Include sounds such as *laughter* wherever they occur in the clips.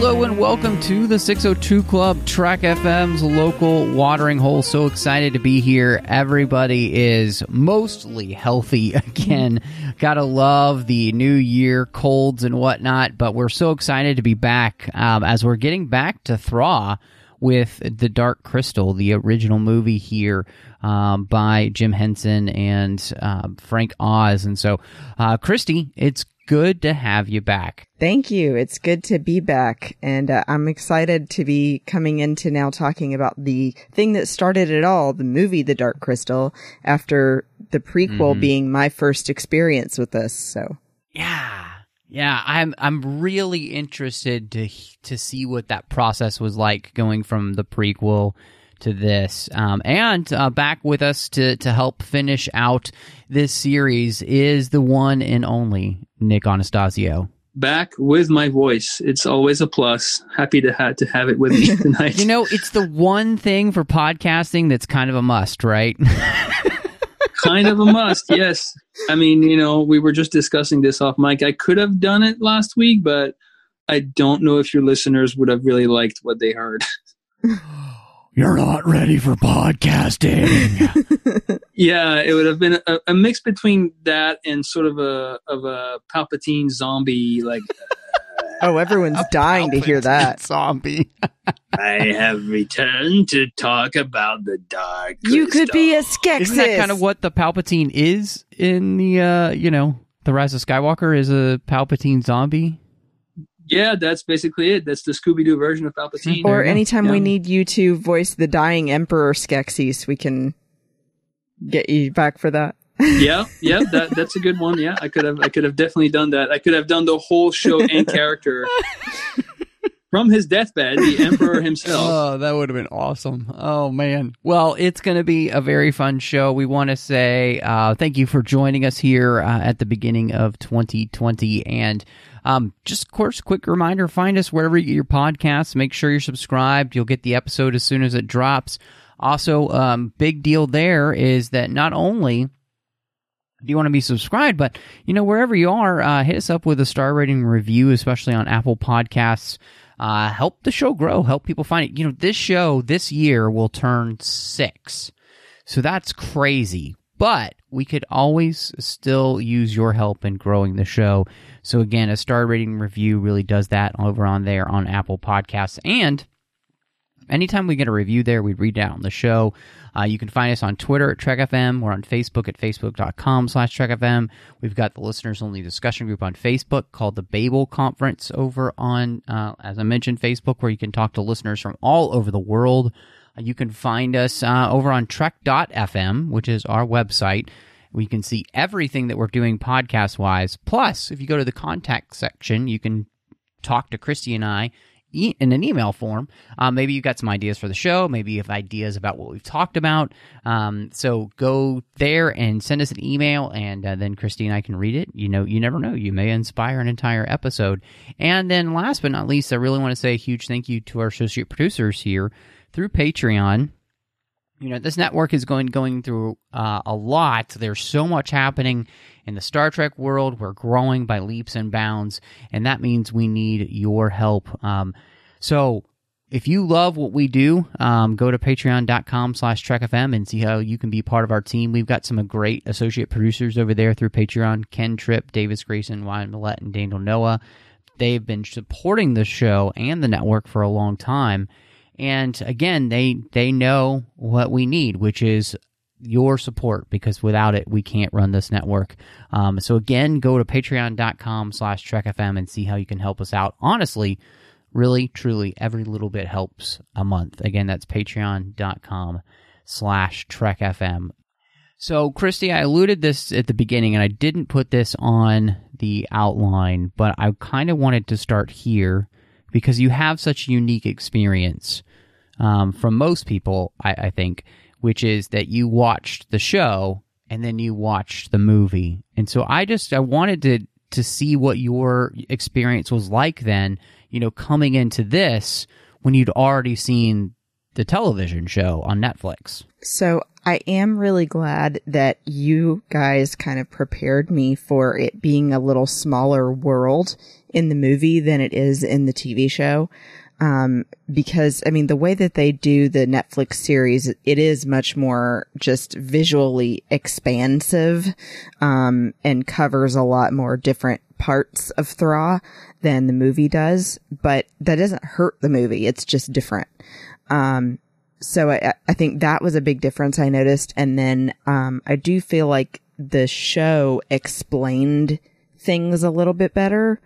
Hello and welcome to the 602 Club, Trek FM's local watering hole. So excited to be here. Everybody is mostly healthy *laughs* again. Gotta love the new year colds and whatnot, but we're so excited to be back um, as we're getting back to Thra with The Dark Crystal, the original movie here um, by Jim Henson and uh, Frank Oz. And so, uh, Christy, it's good to have you back. Thank you. It's good to be back. And uh, I'm excited to be coming into now talking about the thing that started it all, the movie The Dark Crystal, after the prequel Mhm. being my first experience with this. So Yeah. Yeah, I'm I'm really interested to to see what that process was like going from the prequel to this. Um, and uh, back with us to to help finish out this series is the one and only Nic Anastassiou. back with my voice. It's always a plus. Happy to have to have it with me *laughs* tonight. You know, it's the one thing for podcasting that's kind of a must, right? *laughs* kind of a must. Yes. I mean, you know, we were just discussing this off mic. I could have done it last week, but I don't know if your listeners would have really liked what they heard. *laughs* You're not ready for podcasting. *laughs* Yeah, it would have been a, a mix between that and sort of a of a Palpatine zombie like *laughs* Oh, everyone's dying to hear that. zombie. *laughs* I have returned to talk about the dark. You could be a crystal." Skeksis. Isn't that kind of what the Palpatine is in the uh, you know, the Rise of Skywalker is a Palpatine zombie? Yeah, that's basically it. That's the Scooby Doo version of Palpatine. Or anytime we need you to voice the dying Emperor Skeksis, we can get you back for that. *laughs* yeah, yeah, that that's a good one. Yeah, I could have I could have definitely done that. I could have done the whole show and character *laughs* from his deathbed, the *laughs* Emperor himself. Oh, that would have been awesome. Oh man. Well, it's going to be a very fun show. We want to say uh, thank you for joining us here uh, at the beginning of 2020, and um, just of course, quick reminder: find us wherever you get your podcasts. Make sure you're subscribed. You'll get the episode as soon as it drops. Also, um, big deal there is that not only do you want to be subscribed, but you know wherever you are, uh, hit us up with a star rating review, especially on Apple Podcasts. Uh, help the show grow. Help people find it. You know, this show this year will turn six, so that's crazy. But we could always still use your help in growing the show. So again, a star rating review really does that over on there on Apple Podcasts and anytime we get a review there, we read it out on the show. Uh, you can find us on Twitter at TrekFM. We're on Facebook at facebook.com slash TrekFM. We've got the listeners only discussion group on Facebook called the Babel Conference over on, uh, as I mentioned, Facebook, where you can talk to listeners from all over the world. Uh, you can find us uh, over on Trek.fm, which is our website. We can see everything that we're doing podcast wise. Plus, if you go to the contact section, you can talk to Christy and I e- in an email form. Um, maybe you've got some ideas for the show. Maybe you have ideas about what we've talked about. Um, so go there and send us an email, and uh, then Christy and I can read it. You know, you never know. You may inspire an entire episode. And then, last but not least, I really want to say a huge thank you to our associate producers here through Patreon you know this network is going going through uh, a lot. There's so much happening in the star trek world. We're growing by leaps and bounds and that means we need your help. Um, so if you love what we do um, go to patreon.com slash trekfm and see how you can be part of our team. We've got some great associate producers over there through patreon ken tripp davis grayson ryan maillet and daniel noa. They've been supporting the show and the network for a long time and again they they know what we need which is your support because without it we can't run this network. Um, so again go to patreon.com slash trekfm and see how you can help us out. Honestly really truly every little bit helps a month. Again that's patreon.com slash trekfm. So, Christy, I alluded this at the beginning, and I didn't put this on the outline, but I kind of wanted to start here because you have such a unique experience um, from most people, I, I think, which is that you watched the show and then you watched the movie, and so I just I wanted to to see what your experience was like then, you know, coming into this when you'd already seen the television show on Netflix. So I am really glad that you guys kind of prepared me for it being a little smaller world in the movie than it is in the TV show. Um, because I mean, the way that they do the Netflix series, it is much more just visually expansive, um, and covers a lot more different parts of Thra than the movie does, but that doesn't hurt the movie. It's just different. Um, so I, I think that was a big difference I noticed. And then, um, I do feel like the show explained things a little bit better.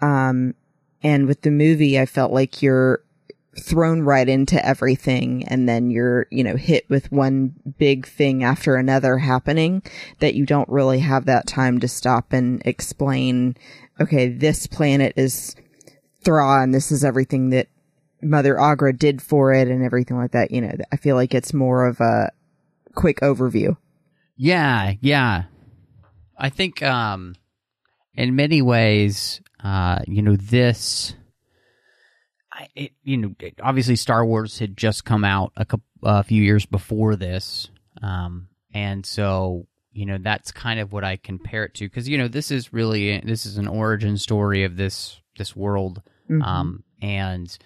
Um, and with the movie, I felt like you're thrown right into everything and then you're, you know, hit with one big thing after another happening that you don't really have that time to stop and explain, okay, this planet is Thra and this is everything that Mother Aughra did for it and everything like that. You know, I feel like it's more of a quick overview. Yeah, yeah. I think um in many ways uh you know this I, it, you know it, obviously Star Wars had just come out a couple a few years before this um and so you know that's kind of what I compare it to because you know this is really this is an origin story of this this world Mhm. um and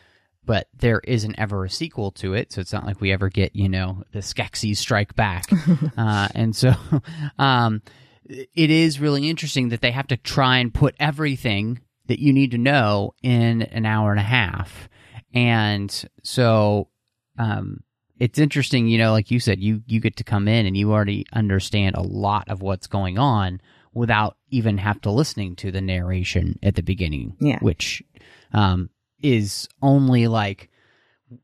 but there isn't ever a sequel to it, so it's not like we ever get, you know, the Skeksis strike back. *laughs* uh, and so *laughs* um, it is really interesting that they have to try and put everything that you need to know in an hour and a half. And so um, it's interesting, you know, like you said, you, you get to come in and you already understand a lot of what's going on without even have to listening to the narration at the beginning, Yeah. which um, is only like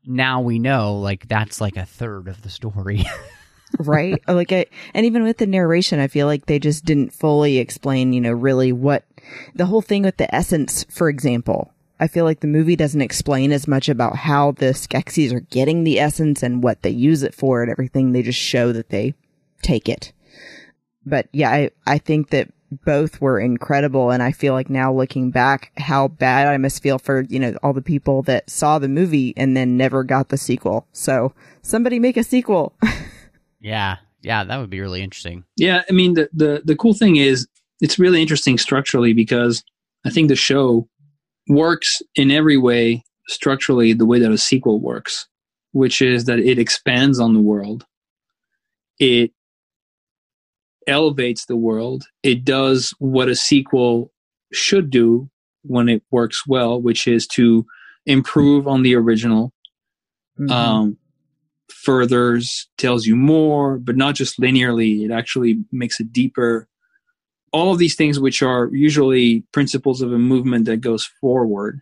now we know like that's like a third of the story. *laughs* right? *laughs* like, I, and even with the narration, I feel like they just didn't fully explain, you know, really what the whole thing with the essence, for example. I feel like the movie doesn't explain as much about how the Skeksis are getting the essence and what they use it for and everything. They just show that they take it. But yeah, I, I think that both were incredible. And I feel like now looking back, how bad I must feel for, you know, all the people that saw the movie and then never got the sequel. So somebody make a sequel. *laughs* yeah, yeah, that would be really interesting. Yeah, I mean the, the the cool thing is it's really interesting structurally because I think the show works in every way structurally the way that a sequel works, which is that it expands on the world. It elevates the world. It does what a sequel should do when it works well, which is to improve on the original Mm-hmm. um, furthers, tells you more, but not just linearly. It actually makes it deeper. All of these things, which are usually principles of a movement that goes forward,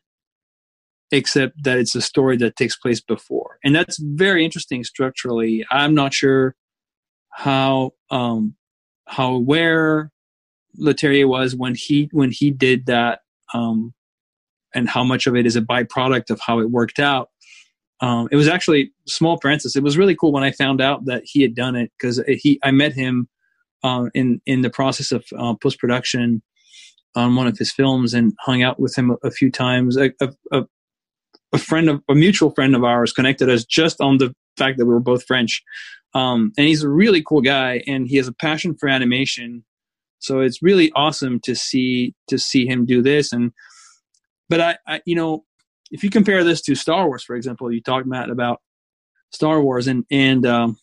except that it's a story that takes place before. And that's very interesting structurally. I'm not sure how um, how aware Leterrier was when he when he did that, um, and how much of it is a byproduct of how it worked out um, it was actually small parenthesis. It was really cool when I found out that he had done it because he I met him um, in in the process of uh, post production on one of his films and hung out with him a, a few times. A, a, a, friend of a mutual friend of ours connected us just on the fact that we were both French, um, and he's a really cool guy and he has a passion for animation. So it's really awesome to see to see him do this and. But I, I you know, if you compare this to Star Wars, for example, you talked Matt about Star Wars, and and um,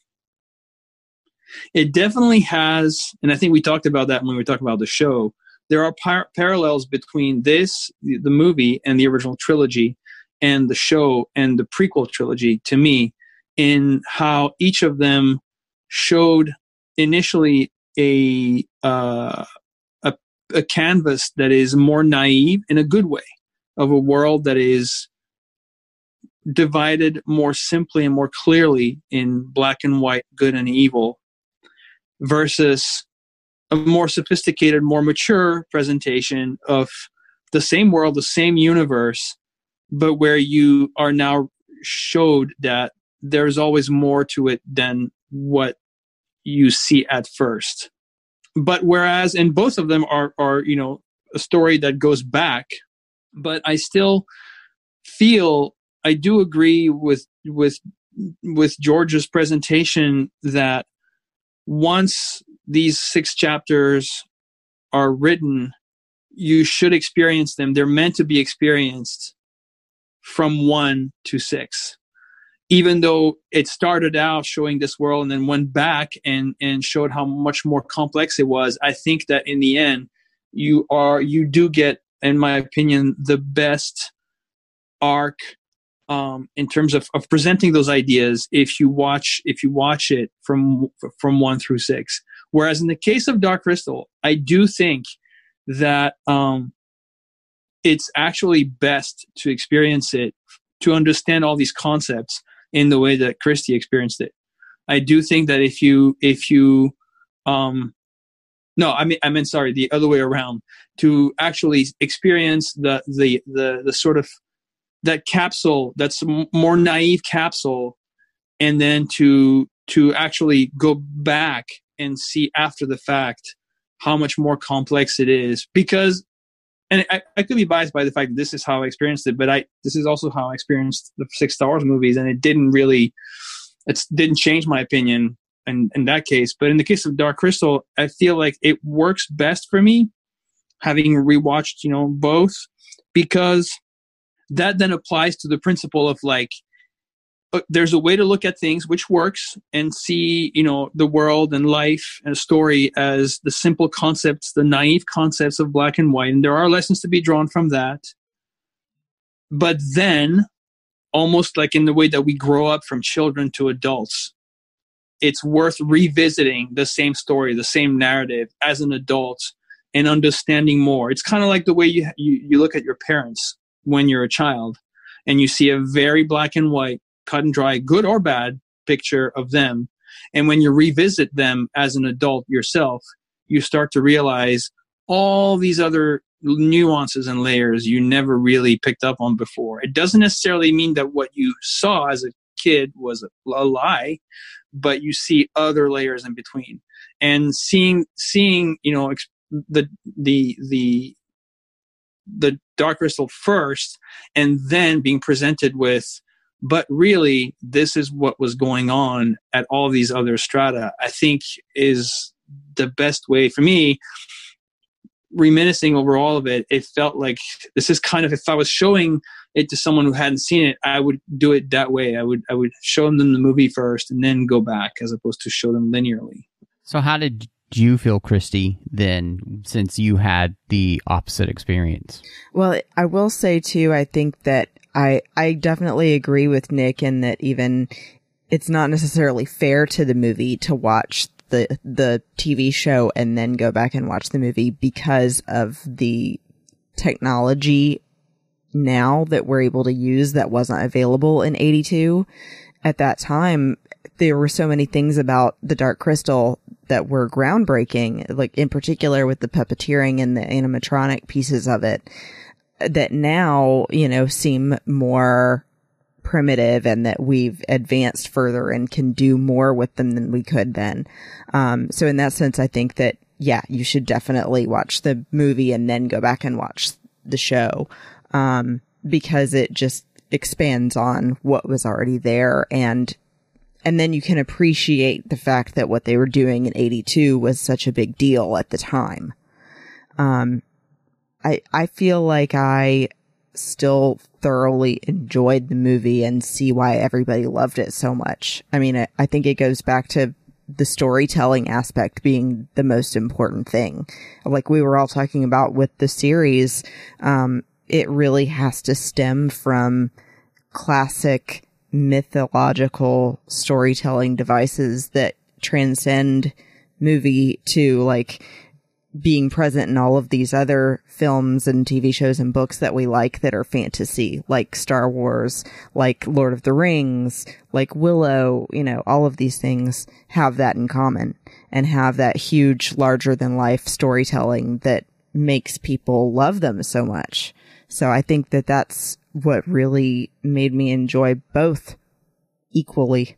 it definitely has, and I think we talked about that when we were talking about the show. There are par- parallels between this, the, the movie, and the original trilogy, and the show and the prequel trilogy. To me, in how each of them showed initially a uh, a, a canvas that is more naive in a good way of a world that is divided more simply and more clearly in black and white, good and evil. versus a more sophisticated, more mature presentation of the same world, the same universe, but where you are now showed that there's always more to it than what you see at first. But whereas, and both of them are, are, you know, a story that goes back, but I still feel, I do agree with, with, with George's presentation that once these six chapters are written, you should experience them. They're meant to be experienced from one to six even though it started out showing this world and then went back and and showed how much more complex it was i think that in the end you are you do get in my opinion the best arc um, in terms of, of presenting those ideas if you watch if you watch it from from one through six whereas in the case of dark crystal i do think that um, it's actually best to experience it to understand all these concepts in the way that Christy experienced it. I do think that if you if you um no, I mean I meant sorry, the other way around to actually experience the the the the sort of that capsule that's more naive capsule and then to to actually go back and see after the fact how much more complex it is because and I, I, could be biased by the fact that this is how I experienced it, but I this is also how I experienced the six Star Wars movies, and it didn't really, it didn't change my opinion in in that case. But in the case of Dark Crystal, I feel like it works best for me, having rewatched you know both, because that then applies to the principle of like uh, there's a way to look at things which works and see you know the world and life and story as the simple concepts the naive concepts of black and white and there are lessons to be drawn from that but then almost like in the way that we grow up from children to adults it's worth revisiting the same story the same narrative as an adult and understanding more it's kind of like the way you, you you look at your parents when you're a child and you see a very black and white cut and dry, good or bad picture of them. And when you revisit them as an adult yourself, you start to realize all these other nuances and layers you never really picked up on before. It doesn't necessarily mean that what you saw as a kid was a, a lie, but you see other layers in between. And seeing, seeing, you know, the, the, the, the dark crystal first and then being presented with but really this is what was going on at all these other strata i think is the best way for me reminiscing over all of it it felt like this is kind of if i was showing it to someone who hadn't seen it i would do it that way. I would i would show them the movie first and then go back as opposed to show them linearly. So how did you feel christy then since you had the opposite experience? Well i will say too i think that I I definitely agree with Nic in that even it's not necessarily fair to the movie to watch the the TV show and then go back and watch the movie because of the technology now that we're able to use that wasn't available in 82 at that time there were so many things about the dark crystal that were groundbreaking like in particular with the puppeteering and the animatronic pieces of it that now, you know, seem more primitive and that we've advanced further and can do more with them than we could then. Um, so in that sense, I think that, yeah, you should definitely watch the movie and then go back and watch the show. Um, because it just expands on what was already there and and then you can appreciate the fact that what they were doing in 82 was such a big deal at the time. Um, I, I feel like I still thoroughly enjoyed the movie and see why everybody loved it so much. I mean, I, I think it goes back to the storytelling aspect being the most important thing. Like we were all talking about with the series, um, it really has to stem from classic mythological storytelling devices that transcend movie to like being present in all of these other films and TV shows and books that we like that are fantasy, like Star Wars, like Lord of the Rings, like Willow, you know, all of these things have that in common and have that huge, larger than life storytelling that makes people love them so much. So I think that that's what really made me enjoy both equally.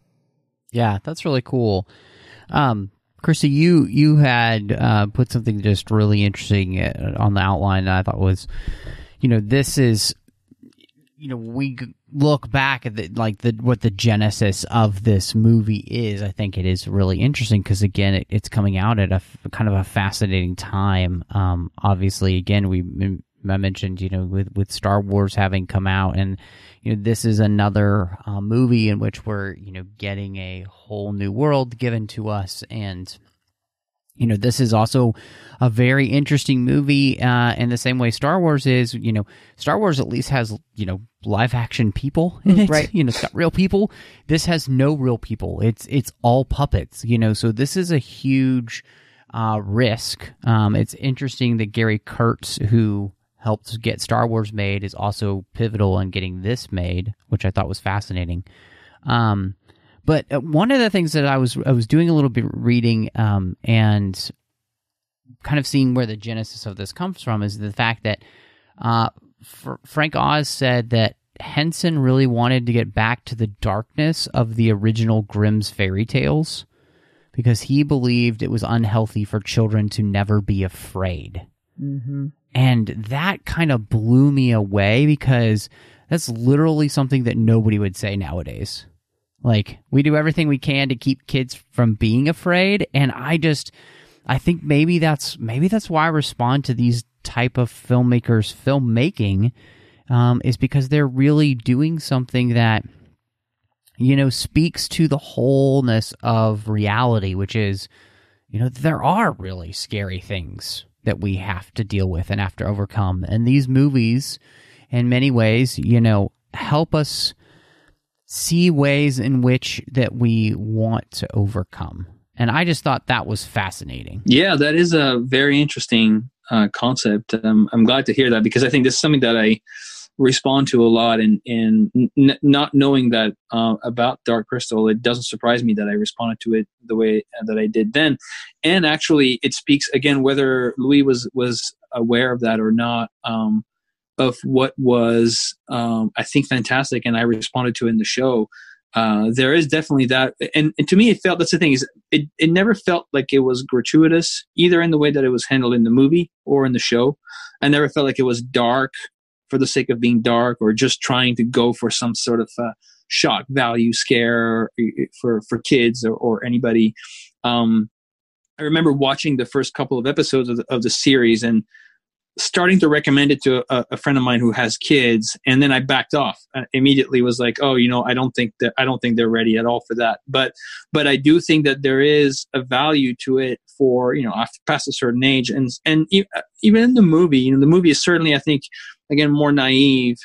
Yeah, that's really cool. Um, Christy, you you had uh, put something just really interesting uh, on the outline that I thought was, you know, this is, you know, we look back at the like the what the genesis of this movie is. I think it is really interesting because again, it, it's coming out at a kind of a fascinating time. Um, obviously, again, we I mentioned, you know, with with Star Wars having come out, and you know, this is another uh, movie in which we're you know getting a whole new world given to us, and you know, this is also a very interesting movie uh, in the same way Star Wars is. You know, Star Wars at least has you know live action people in it. Right. You know, it's got real people. This has no real people. It's it's all puppets. You know, so this is a huge uh, risk. Um, it's interesting that Gary Kurtz, who helped get Star Wars made is also pivotal in getting this made, which I thought was fascinating. Um, but uh, one of the things that I was I was doing a little bit reading um, and kind of seeing where the genesis of this comes from is the fact that uh, Frank Oz said that Henson really wanted to get back to the darkness of the original Grimm's fairy tales because he believed it was unhealthy for children to never be afraid. Mm-hmm. And that kind of blew me away because that's literally something that nobody would say nowadays. Like, we do everything we can to keep kids from being afraid. And I just, I think maybe that's, maybe that's why I respond to these type of filmmakers filmmaking, um, is because they're really doing something that, you know, speaks to the wholeness of reality, which is, you know, there are really scary things that we have to deal with and have to overcome. And these movies, in many ways, you know, help us see ways in which that we want to overcome. And I just thought that was fascinating. Yeah, that is a very interesting uh, concept. Um, I'm glad to hear that because I think this is something that I respond to a lot and and n- not knowing that uh, about dark crystal it doesn't surprise me that i responded to it the way that i did then. And actually it speaks again whether louis was was aware of that or not um, of what was um, i think fantastic and i responded to in the show. Uh, there is definitely that and, and, to me it felt that's the thing is it, it never felt like it was gratuitous either in the way that it was handled in the movie or in the show. I never felt like it was dark for the sake of being dark or just trying to go for some sort of uh, shock value scare for for kids or, or anybody. Um, I remember watching the first couple of episodes of the, of the series and starting to recommend it to a, a, friend of mine who has kids and then i backed off I immediately was like oh you know i don't think that i don't think they're ready at all for that but but i do think that there is a value to it for you know after past a certain age and and even in the movie you know the movie is certainly i think again more naive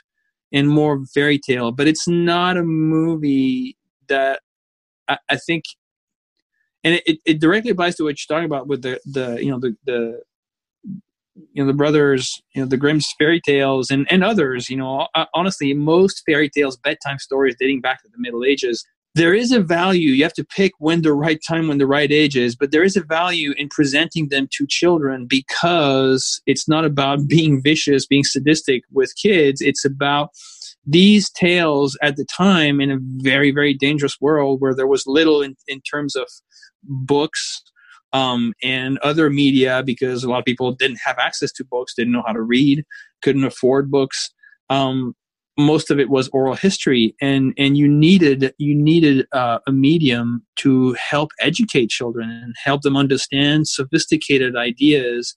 and more fairy tale but it's not a movie that i, I think and it, it directly applies to what you're talking about with the the you know the the you know the brothers you know the grimm's fairy tales and and others you know honestly most fairy tales bedtime stories dating back to the middle ages there is a value you have to pick when the right time when the right age is but there is a value in presenting them to children because it's not about *laughs* being vicious being sadistic with kids. It's about these tales at the time in a very very dangerous world where there was little in, in terms of books um, and other media because a lot of people didn't have access to books didn't know how to read couldn't afford books. Um, most of it was oral history and and you needed you needed uh, a medium to help educate children and help them understand sophisticated ideas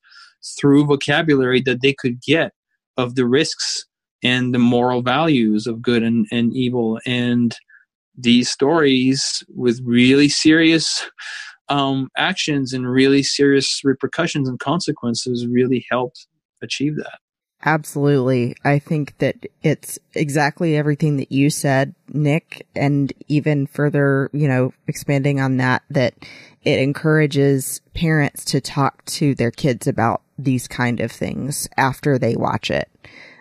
through vocabulary that they could get of the risks and the moral values of good and, and evil. And these stories with really serious um, actions and really serious repercussions and consequences really helped achieve that Absolutely. I think that it's exactly everything that you said, Nic, and even further, you know, expanding on that, that it encourages parents to talk to their kids about these kind of things after they watch it.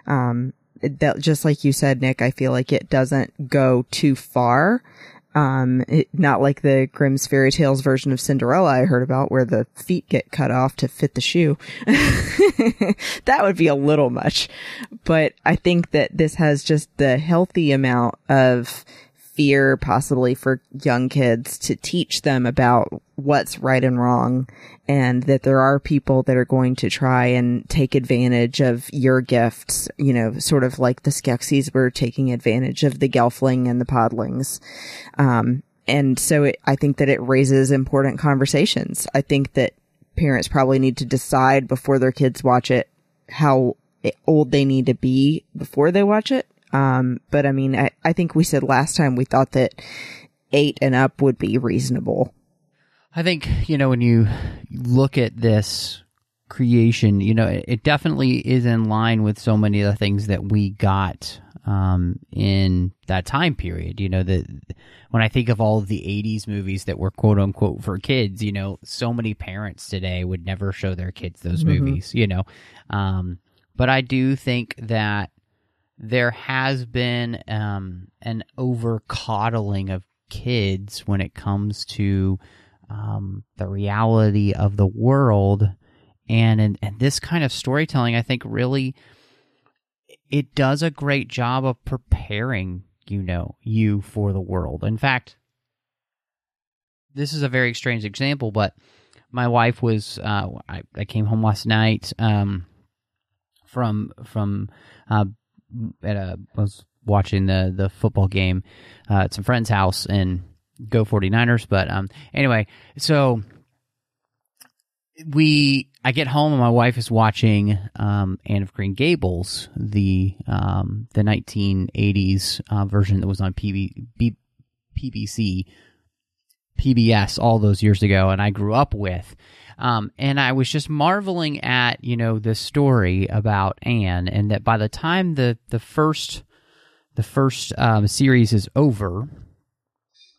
Um, that just like you said, Nic, I feel like it doesn't go too far um, it, not like the Grimm's fairy tales version of Cinderella I heard about where the feet get cut off to fit the shoe. *laughs* that would be a little much. But I think that this has just the healthy amount of fear possibly for young kids to teach them about what's right and wrong and that there are people that are going to try and take advantage of your gifts, you know, sort of like the Skeksis were taking advantage of the Gelfling and the Podlings. Um, and so it, I think that it raises important conversations. I think that parents probably need to decide before their kids watch it how old they need to be before they watch it um, but I mean, I, I think we said last time we thought that eight and up would be reasonable. I think, you know, when you look at this creation, you know, it, it definitely is in line with so many of the things that we got um, in that time period. You know, that when I think of all of the 80s movies that were quote unquote for kids, you know, so many parents today would never show their kids those mm-hmm. movies, you know. Um, but I do think that there has been um, an over coddling of kids when it comes to um, the reality of the world. And, and, and this kind of storytelling, I think, really it does a great job of preparing you know you for the world. In fact, this is a very strange example, but my wife was uh, I, I came home last night um, from from uh, at a was watching the the football game uh, at some friend's house and go 49ers but um anyway so we I get home and my wife is watching um, Anne of Green Gables, the um, the 1980s uh, version that was on PB, B, PBC, PBS all those years ago, and I grew up with. Um, and I was just marveling at, you know, the story about Anne and that by the time the, the first, the first um, series is over,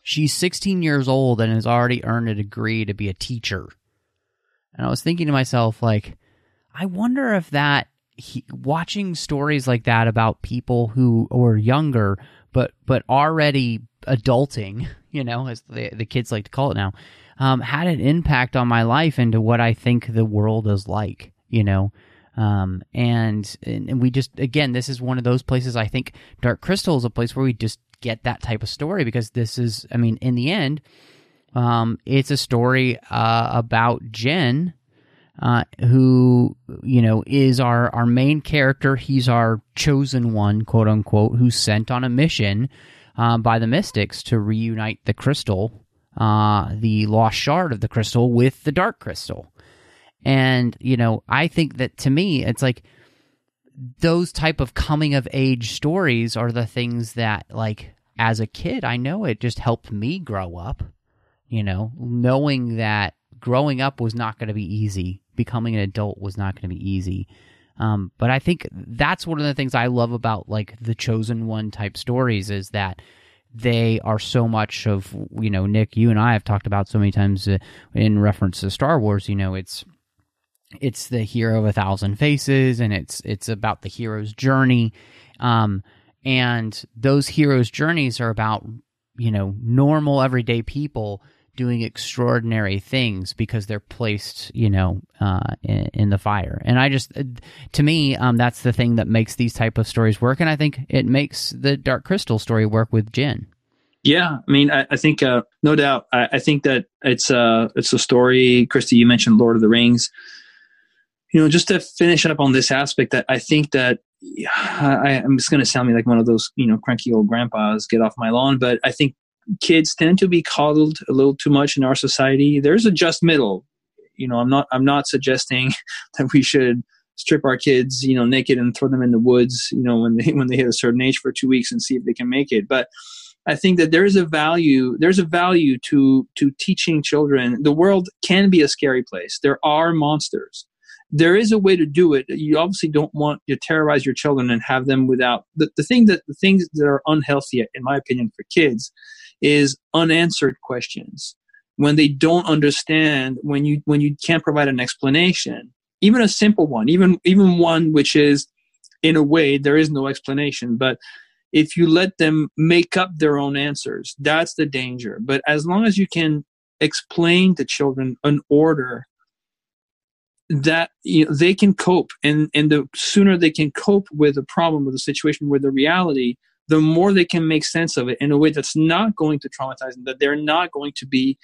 she's 16 years old and has already earned a degree to be a teacher. And I was thinking to myself, like, I wonder if that he, watching stories like that about people who are younger but but already adulting, *laughs* you know, as the the kids like to call it now, um, had an impact on my life into what I think the world is like, you know. Um, and, and we just, again, this is one of those places I think Dark Crystal is a place where we just get that type of story because this is, I mean, in the end, um, it's a story uh, about Jen, uh, who you know is our our main character. He's our chosen one, quote unquote, who's sent on a mission uh, by the Mystics to reunite the crystal uh, the lost shard of the crystal with the dark crystal. And, you know, I think that to me, it's like those type of coming of age stories are the things that, like, as a kid, I know it just helped me grow up, you know, knowing that growing up was not going to be easy, becoming an adult was not going to be easy. Um, but I think that's one of the things I love about like the chosen one type stories is that they are so much of you know Nic you and I have talked about so many times uh, in reference to Star Wars you know it's it's the hero of a thousand faces and it's it's about the hero's journey. Um and those heroes journeys are about you know normal everyday people doing extraordinary things because they're placed, you know, uh, in, in, the fire. And I just, to me, um, that's the thing that makes these type of stories work, and I think it makes the Dark Crystal story work with Jen. Yeah, I mean, I, I think, uh, no doubt, I, I, think that it's uh, it's a story. Christy, you mentioned Lord of the Rings. You know, just to finish up on this aspect, that I think that I, I'm just going to sound me like one of those, you know, cranky old grandpas, get off my lawn. But I think kids tend to be coddled a little too much in our society. There's a just middle. You know, I'm not I'm not suggesting *laughs* that we should strip our kids, you know, naked and throw them in the woods, you know, when they *laughs* when they hit a certain age for two weeks and see if they can make it. But I think that there is a value there's a value to to teaching children the world can be a scary place. There are monsters there is a way to do it. You obviously don't want to terrorize your children and have them without the, the thing that the things that are unhealthy, in my opinion, for kids is unanswered questions. When they don't understand, when you when you can't provide an explanation, even a simple one, even even one which is in a way there is no explanation, but if you let them make up their own answers, that's the danger. But as long as you can explain to children an order that you know, they can cope and and the sooner they can cope with a problem with a situation with the reality the more they can make sense of it in a way that's not going to traumatize them that they're not going to be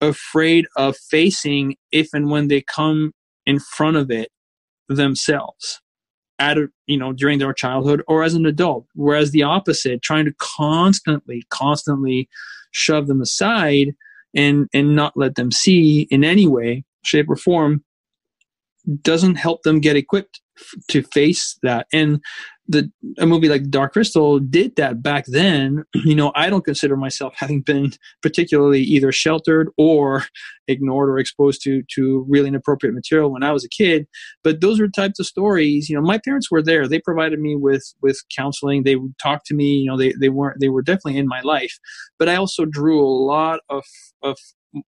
afraid of facing if and when they come in front of it themselves at a, you know during their childhood or as an adult whereas the opposite trying to constantly constantly shove them aside and and not let them see in any way shape or form doesn't help them get equipped f- to face that. And the a movie like Dark Crystal did that back then. *clears throat* You know, I don't consider myself *laughs* having been particularly either sheltered or *laughs* ignored or exposed to to really inappropriate material when I was a kid. But those are types of stories. You know, my parents were there. They provided me with with counseling. They would talk to me. You know, they they weren't they were definitely in my life. But I also drew a lot of of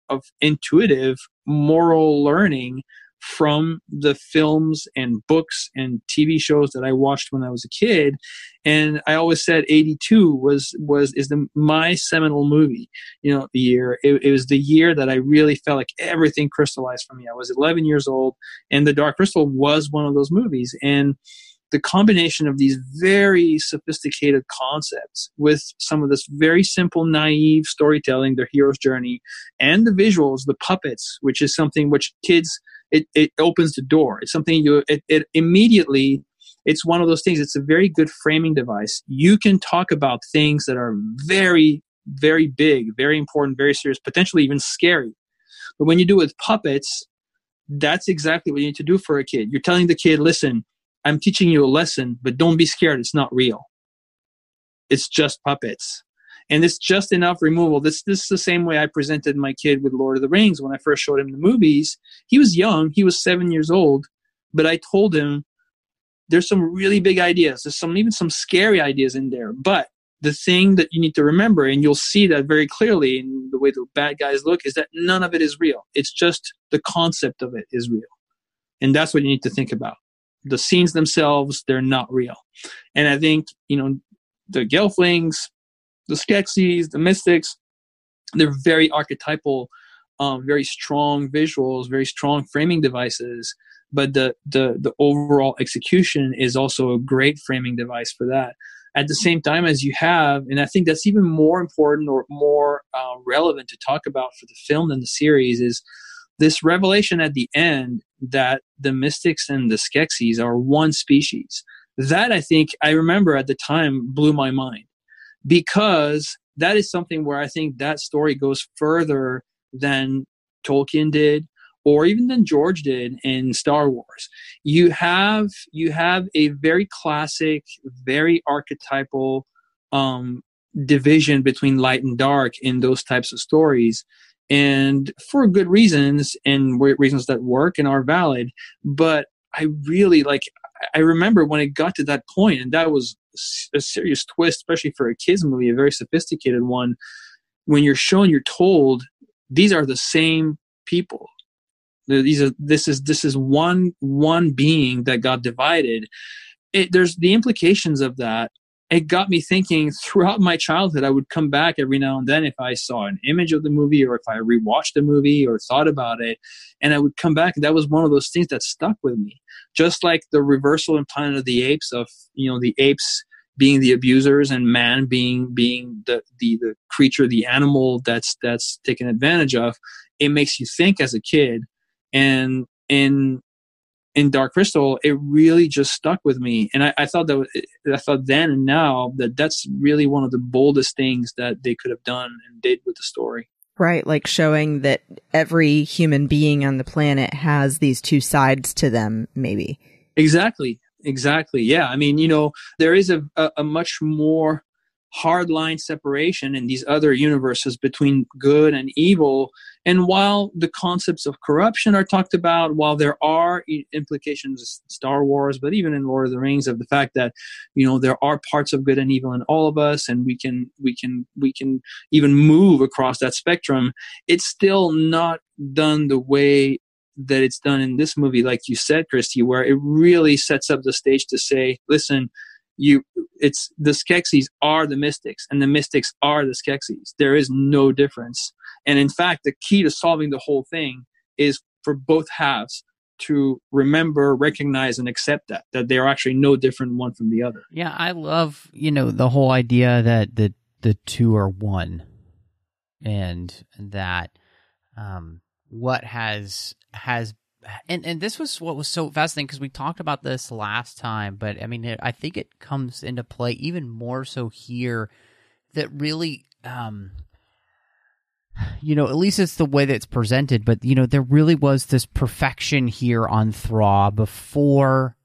of intuitive moral learning from the films and books and TV shows that I watched when I was a kid. And I always said 82 was, was, is the, my seminal movie, you know, the year. It, it was the year that I really felt like everything crystallized for me. I was 11 years old and The Dark Crystal was one of those movies. And, the combination of these very sophisticated concepts with some of this very simple, naive storytelling, their hero's journey, and the visuals, the puppets, which is something which kids it, it opens the door. It's something you, it, it immediately, it's one of those things. It's a very good framing device. You can talk about things that are very, very big, very important, very serious, potentially even scary. But when you do it with puppets, that's exactly what you need to do for a kid. You're telling the kid, listen, I'm teaching you a lesson, but don't be scared. It's not real. It's just puppets and it's just enough removal. This this is the same way I presented my kid with Lord of the Rings when I first showed him the movies. He was young, he was seven years old, but I told him there's some really big ideas. There's some even some scary ideas in there. But the thing that you need to remember, and you'll see that very clearly in the way the bad guys look, is that none of it is real. It's just the concept of it is real. And that's what you need to think about. The scenes themselves, they're not real. And I think, you know, the Gelflings, the Skeksis, the Mystics, they're very archetypal, um, very strong visuals, very strong framing devices. But the, the the overall execution is also a great framing device for that. At the same time as you have, and I think that's even more important or more uh, relevant to talk about for the film than the series is this revelation at the end that the mystics and the skeksis are one species. That I think I remember at the time blew my mind because that is something where I think that story goes further than Tolkien did or even than George did in Star Wars. You have you have a very classic, very archetypal um, division between light and dark in those types of stories, and for good reasons and reasons that work and are valid. But I really like. I remember when it got to that point, and that was a serious twist, especially for a kids movie, a very sophisticated one. When you're shown, you're told these are the same people. These are this is this is one one being that got divided. It, there's the implications of that it got me thinking throughout my childhood. I would come back every now and then if I saw an image of the movie or if I rewatched the movie or thought about it. And I would come back. That was one of those things that stuck with me. Just like the reversal in Planet of the Apes of, you know, the apes being the abusers and man being being the, the the creature the animal that's that's taken advantage of it makes you think as a kid and in in Dark Crystal, it really just stuck with me, and I, I, thought that I thought then and now that that's really one of the boldest things that they could have done and did with the story. Right, like showing that every human being on the planet has these two sides to them, maybe. Exactly, exactly. Yeah, I mean, you know, there is a, a, a much more hard line separation in these other universes between good and evil. And while the concepts of corruption are talked about, while there are implications in Star Wars, but even in Lord of the Rings, of the fact that you know there are parts of good and evil in all of us, and we can we can we can even move across that spectrum, it's still not done the way that it's done in this movie, like you said, Christy, where it really sets up the stage to say, listen, you it's the Skeksis are the mystics and the mystics are the Skeksis. There is no difference. And in fact, the key to solving the whole thing is for both halves to remember, recognize, and accept that that they are actually no different one from the other. Yeah, I love you know the whole idea that the the two are one, and that um, what has has and and this was what was so fascinating because we talked about this last time, but I mean, it, I think it comes into play even more so here. That really, um, you know, at least it's the way that it's presented. But you know, there really was this perfection here on Thra before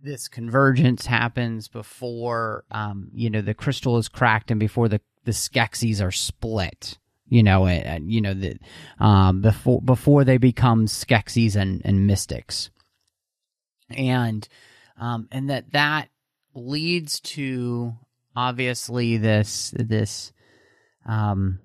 this convergence happens, before um, you know, the crystal is cracked, and before the the Skeksis are split you know, and, you know that um, before before they become Skeksis and, and mystics, and um, and that that leads to obviously this this um,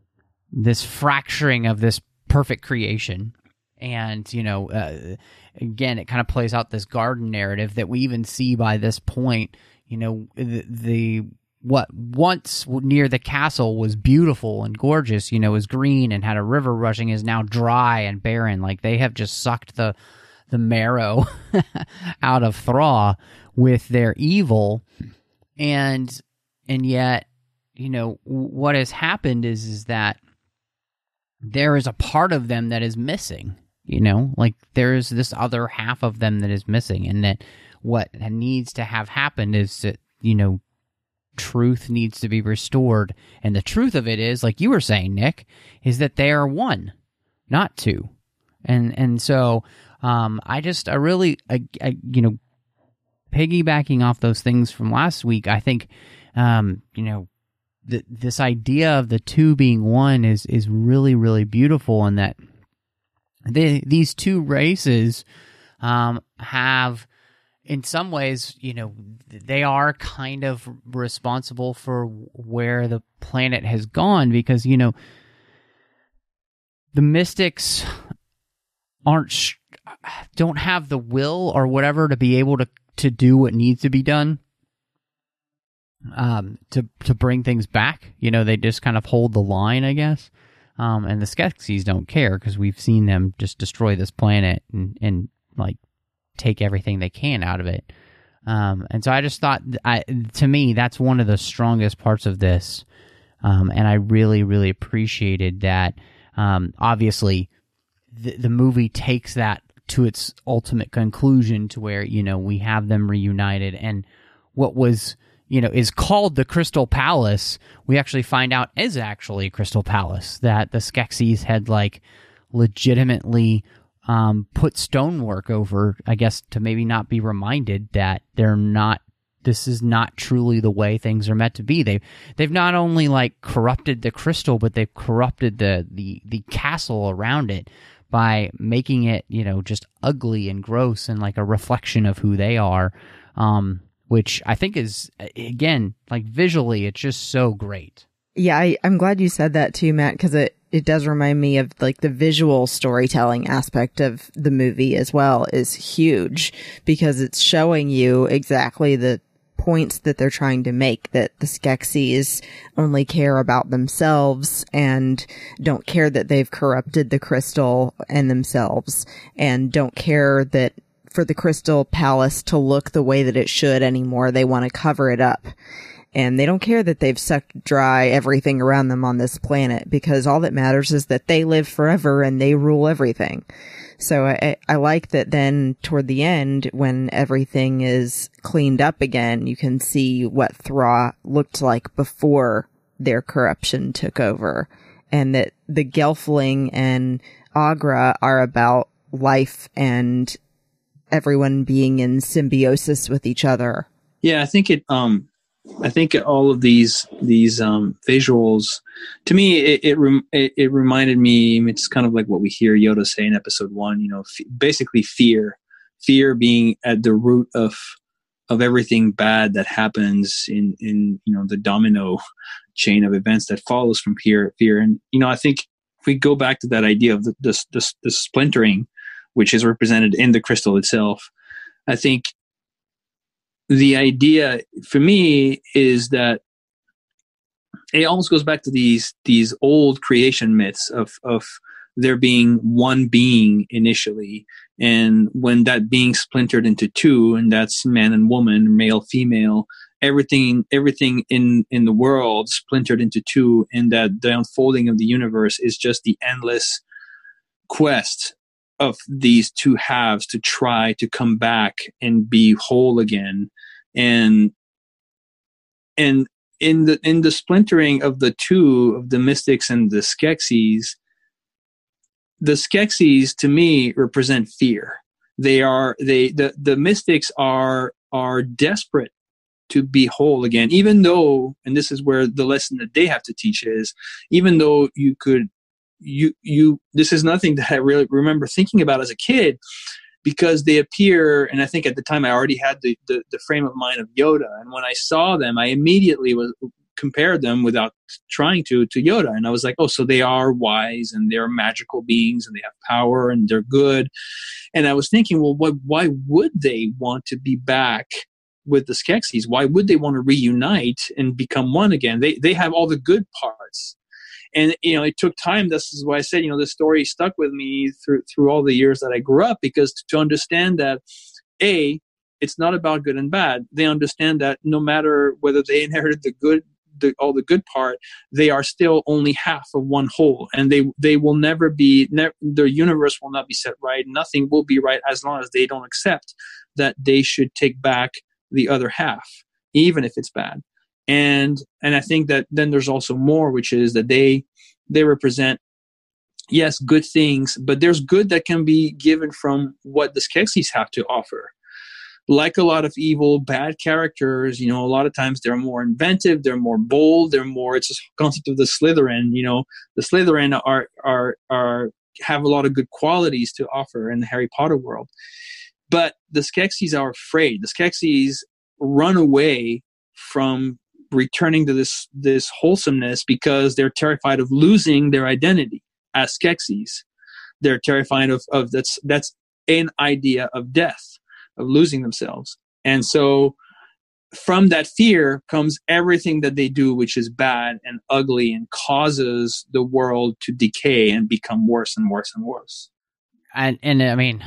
this fracturing of this perfect creation, and you know, uh, again, it kind of plays out this garden narrative that we even see by this point. You know, the, the what once near the castle was beautiful and gorgeous, you know, was green and had a river rushing is now dry and barren. Like they have just sucked the the marrow *laughs* out of Thra with their evil, and and yet, you know, what has happened is is that there is a part of them that is missing. You know, like there is this other half of them that is missing, and that what needs to have happened is that you know truth needs to be restored. And the truth of it is, like you were saying, Nic, is that they are one, not two. And and so um, I just I really I, I, you know piggybacking off those things from last week, I think um, you know th- this idea of the two being one is is really really beautiful, and that these two races um, have in some ways, you know, they are kind of responsible for where the planet has gone because, you know, the mystics aren't don't have the will or whatever to be able to to do what needs to be done um to to bring things back. You know they just kind of hold the line i guess. Um and the skeksis don't care because we've seen them just destroy this planet and and like take everything they can out of it. Um, and so I just thought, I, to me, that's one of the strongest parts of this. Um, and I really, really appreciated that. Um, obviously, the, the movie takes that to its ultimate conclusion to where, you know, we have them reunited. And what was, you know, is called the Crystal Palace, we actually find out is actually Crystal Palace, that the Skeksis had, like, legitimately um, put stonework over, I guess, to maybe not be reminded that they're not. This is not truly the way things are meant to be. They they've not only like corrupted the crystal, but they've corrupted the the the castle around it by making it you know just ugly and gross and like a reflection of who they are. Um, which I think is again like visually, it's just so great. Yeah, I, I'm glad you said that too, Matt, because it it does remind me of like the visual storytelling aspect of the movie as well is huge because it's showing you exactly the points that they're trying to make that the Skeksis only care about themselves and don't care that they've corrupted the crystal and themselves and don't care that for the crystal palace to look the way that it should anymore. They want to cover it up and they don't care that they've sucked dry everything around them on this planet because all that matters is that they live forever and they rule everything. So I, I like that then toward the end, when everything is cleaned up again, you can see what Thra looked like before their corruption took over and that the Gelfling and Aughra are about life and everyone being in symbiosis with each other. Yeah, I think it, um, I think all of these these um, visuals, to me, it it, rem- it it reminded me. It's kind of like what we hear Yoda say in Episode One. You know, f- basically fear, fear being at the root of of everything bad that happens in in you know the domino chain of events that follows from fear fear and you know i think if we go back to that idea of the the, the, the splintering which is represented in the crystal itself i think the idea for me is that it almost goes back to these these old creation myths of of there being one being initially. And when that being splintered into two and that's man and woman male female everything everything in in the world splintered into two and that the unfolding of the universe is just the endless quest of these two halves to try to come back and be whole again. And and in the in the splintering of the two of the mystics and the skeksis the skeksis to me represent fear. They are they the the mystics are are desperate to be whole again. Even though and this is where the lesson that they have to teach is even though you could you you this is nothing that i really remember thinking about as a kid because they appear and i think at the time i already had the, the, the frame of mind of yoda. And when i saw them i immediately was compared them without trying to to yoda. And i was like oh so they are wise and they're magical beings and they have power and they're good. And i was thinking well what, why would they want to be back with the skeksis? Why would they want to reunite and become one again? They they have all the good parts and you know it took time. This is why i said you know the story stuck with me through through all the years that i grew up because to understand that a it's not about good and bad. They understand that no matter whether they *laughs* inherited the good the, all the good part they are still only half of one whole. And they they will never be ne- their universe will not be set right. Nothing will be right as long as they don't accept that they should take back the other half even if it's bad and and i think that then there's also more which is that they they represent yes good things but there's good that can be given from what the skeksis have to offer. Like a lot of evil bad characters you know a lot of times they're more inventive they're more bold they're more it's a concept of the slytherin you know. The slytherin are are are have a lot of good qualities to offer in the harry potter world. But the skeksis are afraid. The skeksis run away from returning to this this wholesomeness because they're terrified of losing their identity as Skeksis. They're terrified of, of that's that's an idea of death, of losing themselves. And so from that fear comes everything that they do which is bad and ugly and causes the world to decay and become worse and worse and worse. And and I mean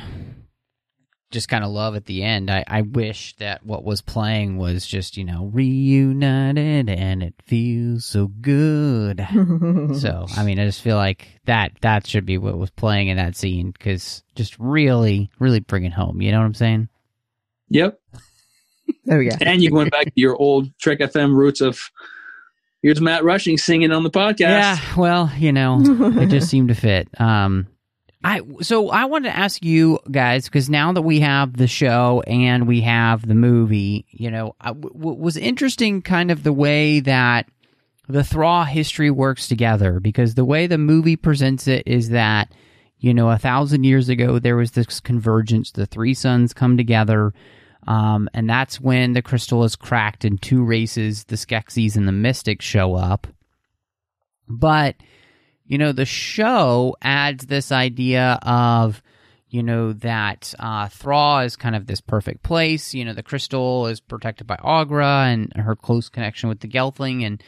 just kind of love at the end. I, I wish that what was playing was just, you know, reunited and it feels so good. *laughs* so, I mean, I just feel like that that should be what was playing in that scene because just really, really bring it home. You know what I'm saying? Yep. there we go. And you went back to your old Trek FM roots of here's Matt Rushing singing on the podcast. Yeah, well, you know, it just seemed to fit. Um, I so I wanted to ask you guys because now that we have the show and we have the movie, you know, I, w- was interesting kind of the way that the Thra history works together because the way the movie presents it is that you know a thousand years ago there was this convergence, the three suns come together. Um, and that's when the crystal is cracked and two races, the Skeksis and the Mystics, show up. But you know, the show adds this idea of, you know, that uh, Thra is kind of this perfect place. You know, the crystal is protected by Aughra and her close connection with the Gelfling, and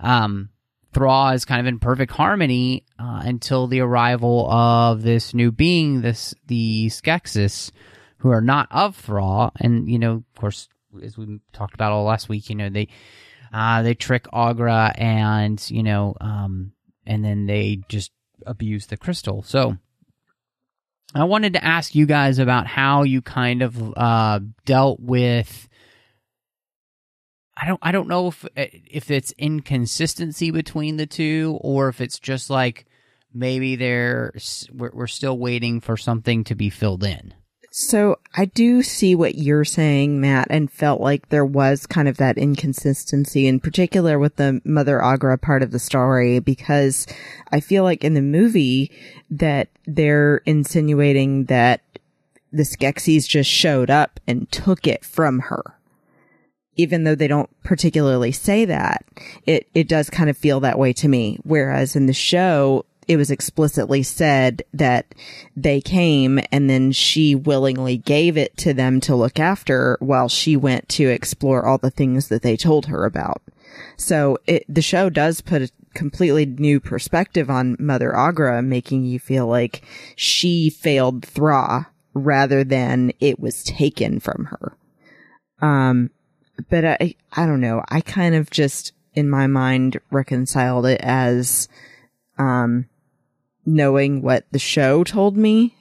um, Thra is kind of in perfect harmony uh, until the arrival of this new being, this the Skeksis, who are not of Thra, and you know, of course, as we talked about all last week, you know, they uh, they trick Aughra and you know. Um, and then they just abuse the crystal. So I wanted to ask you guys about how you kind of uh, dealt with. I don't. I don't know if if it's inconsistency between the two, or if it's just like maybe they're we're, we're still waiting for something to be filled in. So I do see what you're saying, Matt, and felt like there was kind of that inconsistency in particular with the Mother Aughra part of the story because I feel like in the movie that they're insinuating that the Skeksis just showed up and took it from her. Even though they don't particularly say that, it, it does kind of feel that way to me. Whereas in the show, it was explicitly said that they came and then she willingly gave it to them to look after while she went to explore all the things that they told her about. So it, the show does put a completely new perspective on Mother Aughra, making you feel like she failed Thra rather than it was taken from her. Um, but I, I don't know. I kind of just in my mind reconciled it as, um, knowing what the show told me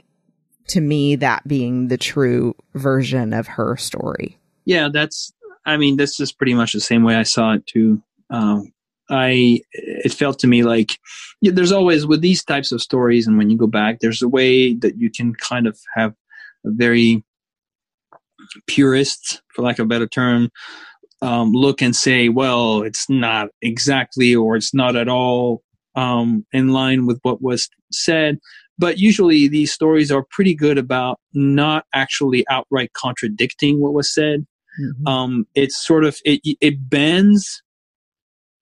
to me that being the true version of her story. Yeah that's i mean this is pretty much the same way i saw it too. Um, i it felt to me like yeah, there's always with these types of stories and when you go back there's a way that you can kind of have a very purist for lack of a better term um, look and say well it's not exactly or it's not at all um, in line with what was said. But usually these stories are pretty good about not actually outright contradicting what was said. Mm-hmm. Um, it's sort of it, it bends.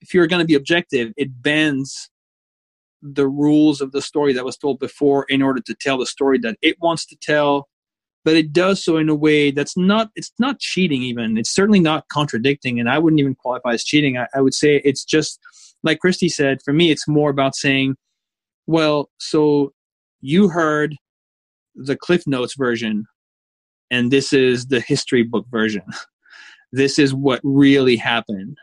If you're going to be objective, it bends the rules of the story that was told before in order to tell the story that it wants to tell but it does so in a way that's not it's not cheating even it's certainly not contradicting and i wouldn't even qualify as cheating i, I would say it's just like Christy said, for me, it's more about saying, well, so you heard the Cliff Notes version, and this is the history book version. *laughs* this is what really happened.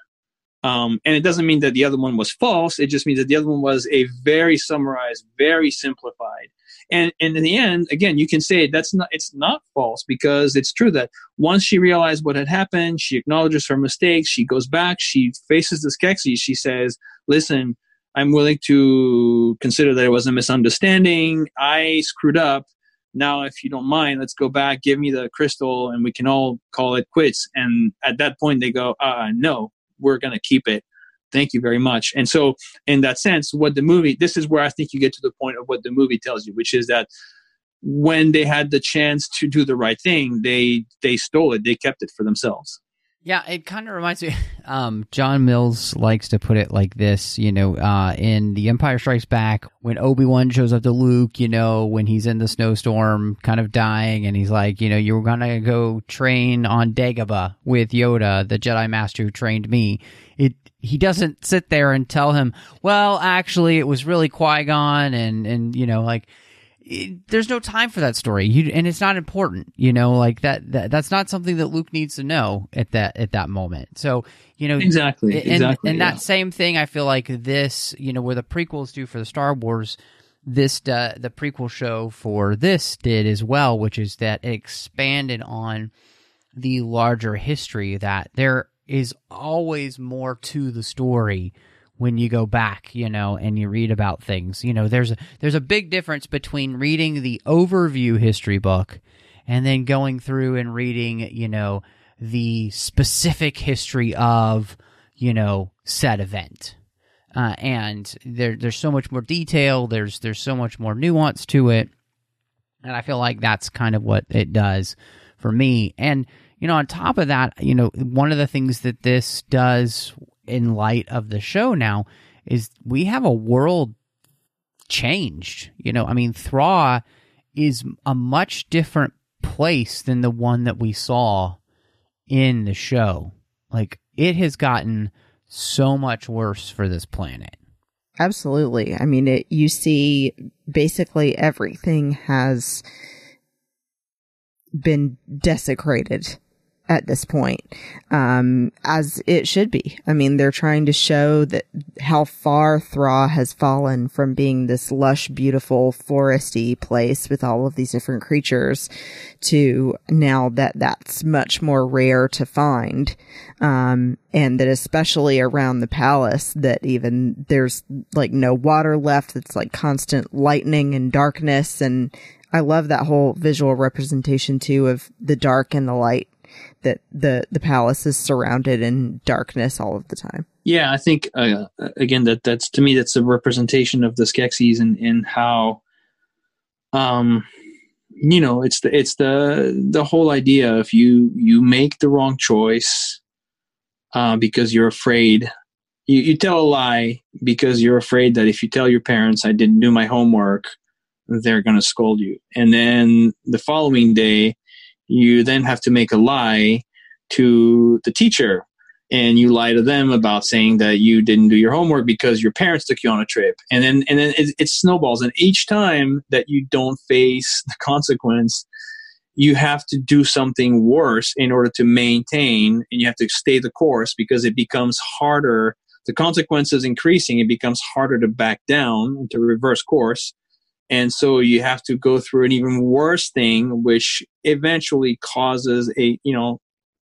Um, and it doesn't mean that the other one was false. It just means that the other one was a very summarized, very simplified. And, and in the end, again, you can say that's not, it's not false because it's true that once she realized what had happened, she acknowledges her mistakes, she goes back, she faces the Skeksis, she says, listen, I'm willing to consider that it was a misunderstanding. I screwed up. Now, if you don't mind, let's go back, give me the crystal, and we can all call it quits. And at that point, they go, uh, no, we're going to keep it. Thank you very much. And so, in that sense, what the movie, this is where I think you get to the point of what the movie tells you, which is that when they had the chance to do the right thing, they they stole it. They kept it for themselves. Yeah, it kind of reminds me. *laughs* Um, John Mills likes to put it like this, you know, uh, in The Empire Strikes Back, when Obi Wan shows up to Luke, you know, when he's in the snowstorm, kind of dying, and he's like, you know, you're gonna go train on Dagobah with Yoda, the Jedi Master who trained me. It he doesn't sit there and tell him, well, actually, it was really Qui Gon, and and you know, like it, there's no time for that story you, and it's not important you know like that, that that's not something that luke needs to know at that at that moment so you know exactly and, exactly and yeah. that same thing i feel like this you know where the prequels do for the star wars this uh, the prequel show for this did as well which is that it expanded on the larger history that there is always more to the story when you go back, you know, and you read about things. You know, there's a, there's a big difference between reading the overview history book and then going through and reading, you know, the specific history of, you know, said event. Uh, and there, there's so much more detail. There's, there's so much more nuance to it, and I feel like that's kind of what it does for me. And you know, on top of that, you know, one of the things that this does in light of the show now is we have a world changed. You know, I mean, Thra is a much different place than the one that we saw in the show. Like, it has gotten so much worse for this planet. Absolutely. I mean, it, you see basically everything has been desecrated at this point, um, as it should be. I mean, they're trying to show that how far Thra has fallen from being this lush, beautiful, foresty place with all of these different creatures to now that that's much more rare to find. Um, and that especially around the palace that even there's like no water left. It's like constant lightning and darkness and I love that whole visual representation too of the dark and the light that the the palace is surrounded in darkness all of the time. Yeah, I think uh, again that that's to me that's a representation of the Skeksis and and how, um, you know, it's the it's the the whole idea if you you make the wrong choice, uh, because you're afraid. You, you tell a lie because you're afraid that if you tell your parents I didn't do my homework, they're going to scold you. And then the following day, you then have to make a lie to the teacher. And you lie to them about saying that you didn't do your homework because your parents took you on a trip. And then and then it, it snowballs. And each time that you don't face *laughs* the consequence you have to do something worse in order to maintain and you have to stay the course because it becomes harder. The consequences increasing it becomes harder to back down and to reverse course and so you have to go through an even worse thing which eventually causes a you know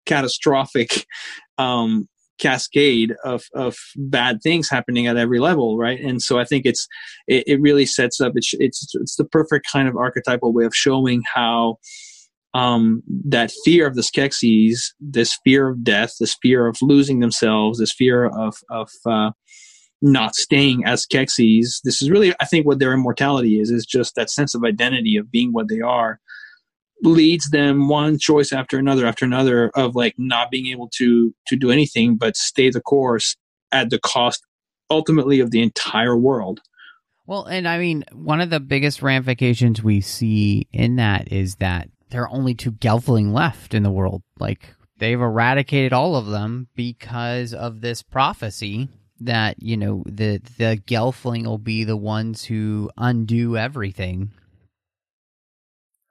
catastrophic *laughs* um, cascade of, of bad things happening at every level right? And so i think it's it, it really sets up it's, it's it's the perfect kind of archetypal way of showing how um, that fear of the Skeksis, this fear of death, this fear of losing themselves, this fear of of uh, not staying as Skeksis. This is really, I think, what their immortality is, is just that sense of identity of being what they are leads them one choice after another after another of like not being able to to do anything but stay the course at the cost ultimately of the entire world well and i mean one of the biggest ramifications we see in that is that there are only two gelfling left in the world like they've eradicated all of them because of this prophecy that you know the the Gelfling will be the ones who undo everything.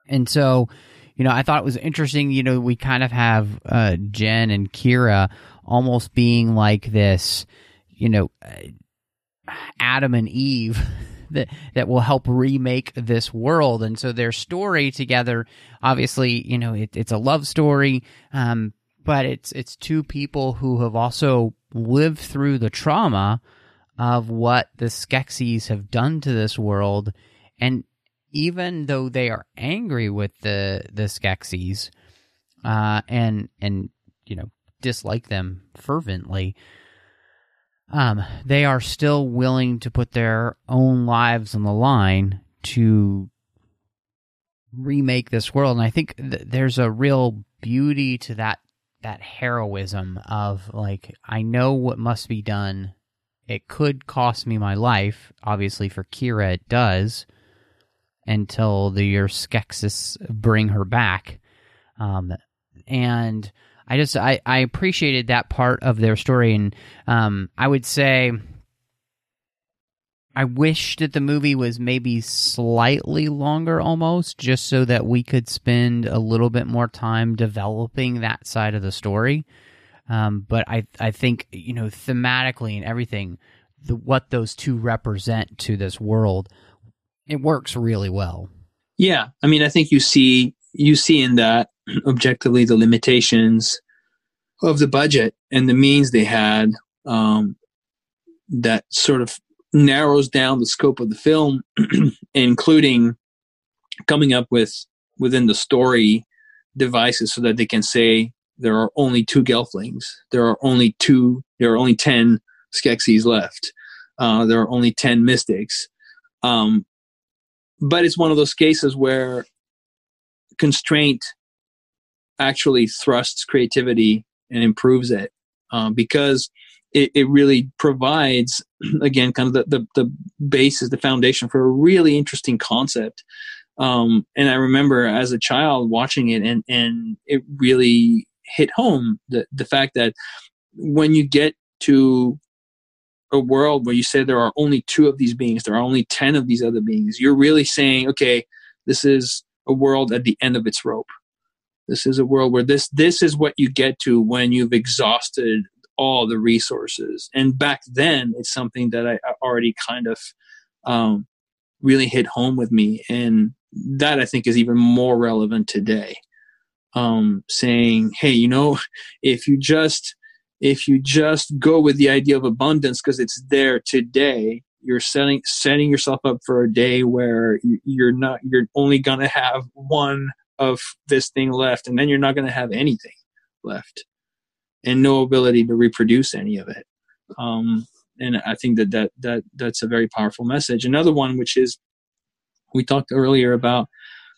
And so, you know, I thought it was interesting. You know, we kind of have uh, Jen and Kira almost being like this, you know, uh, Adam and Eve. *laughs* That, that will help remake this world, and so their story together, obviously, you know, it, it's a love story, um, but it's it's two people who have also lived through the trauma of what the Skeksis have done to this world, and even though they are angry with the the Skeksis, uh, and and you know dislike them fervently, um, they are still willing to put their own lives on the line to remake this world. And I think th- there's a real beauty to that that heroism of like I know what must be done. It could cost me my life. Obviously, for Kira, it does until the Skeksis bring her back. Um, and I just I, I appreciated that part of their story, and um, I would say I wish that the movie was maybe slightly longer almost, just so that we could spend a little bit more time developing that side of the story. Um, but I, I think, you know, thematically and everything, the, what those two represent to this world, it works really well. Yeah. I mean, I think you see, you see in that *clears throat* objectively the limitations of the budget and the means they had, um, that sort of narrows down the scope of the film, *clears throat* including coming up with within the story devices so that they can say there are only two Gelflings, there are only two, there are only ten Skeksis left, uh, there are only ten Mystics. Um, but it's one of those cases where constraint actually thrusts creativity and improves it uh, because it, it really provides *clears throat* again kind of the, the, the basis the foundation for a really interesting concept. Um, and i remember as a child watching it and and it really hit home the the fact that when you get to a world where you say there are only two of these beings there are only 10 of these other beings you're really saying okay this is a world at the end of its rope. This is a world where this this is what you get to when you've exhausted all the resources. And back then, it's something that I, I already kind of um, really hit home with me. And that I think is even more relevant today. Um, saying, hey, you know, if you just if you just go with the idea of abundance because it's there today, you're setting setting yourself up for a day where you're not you're only gonna have one of this thing left, and then you're not gonna have anything left, and no ability to reproduce any of it. Um, and I think that that that that's a very powerful message. Another one, which is we talked earlier about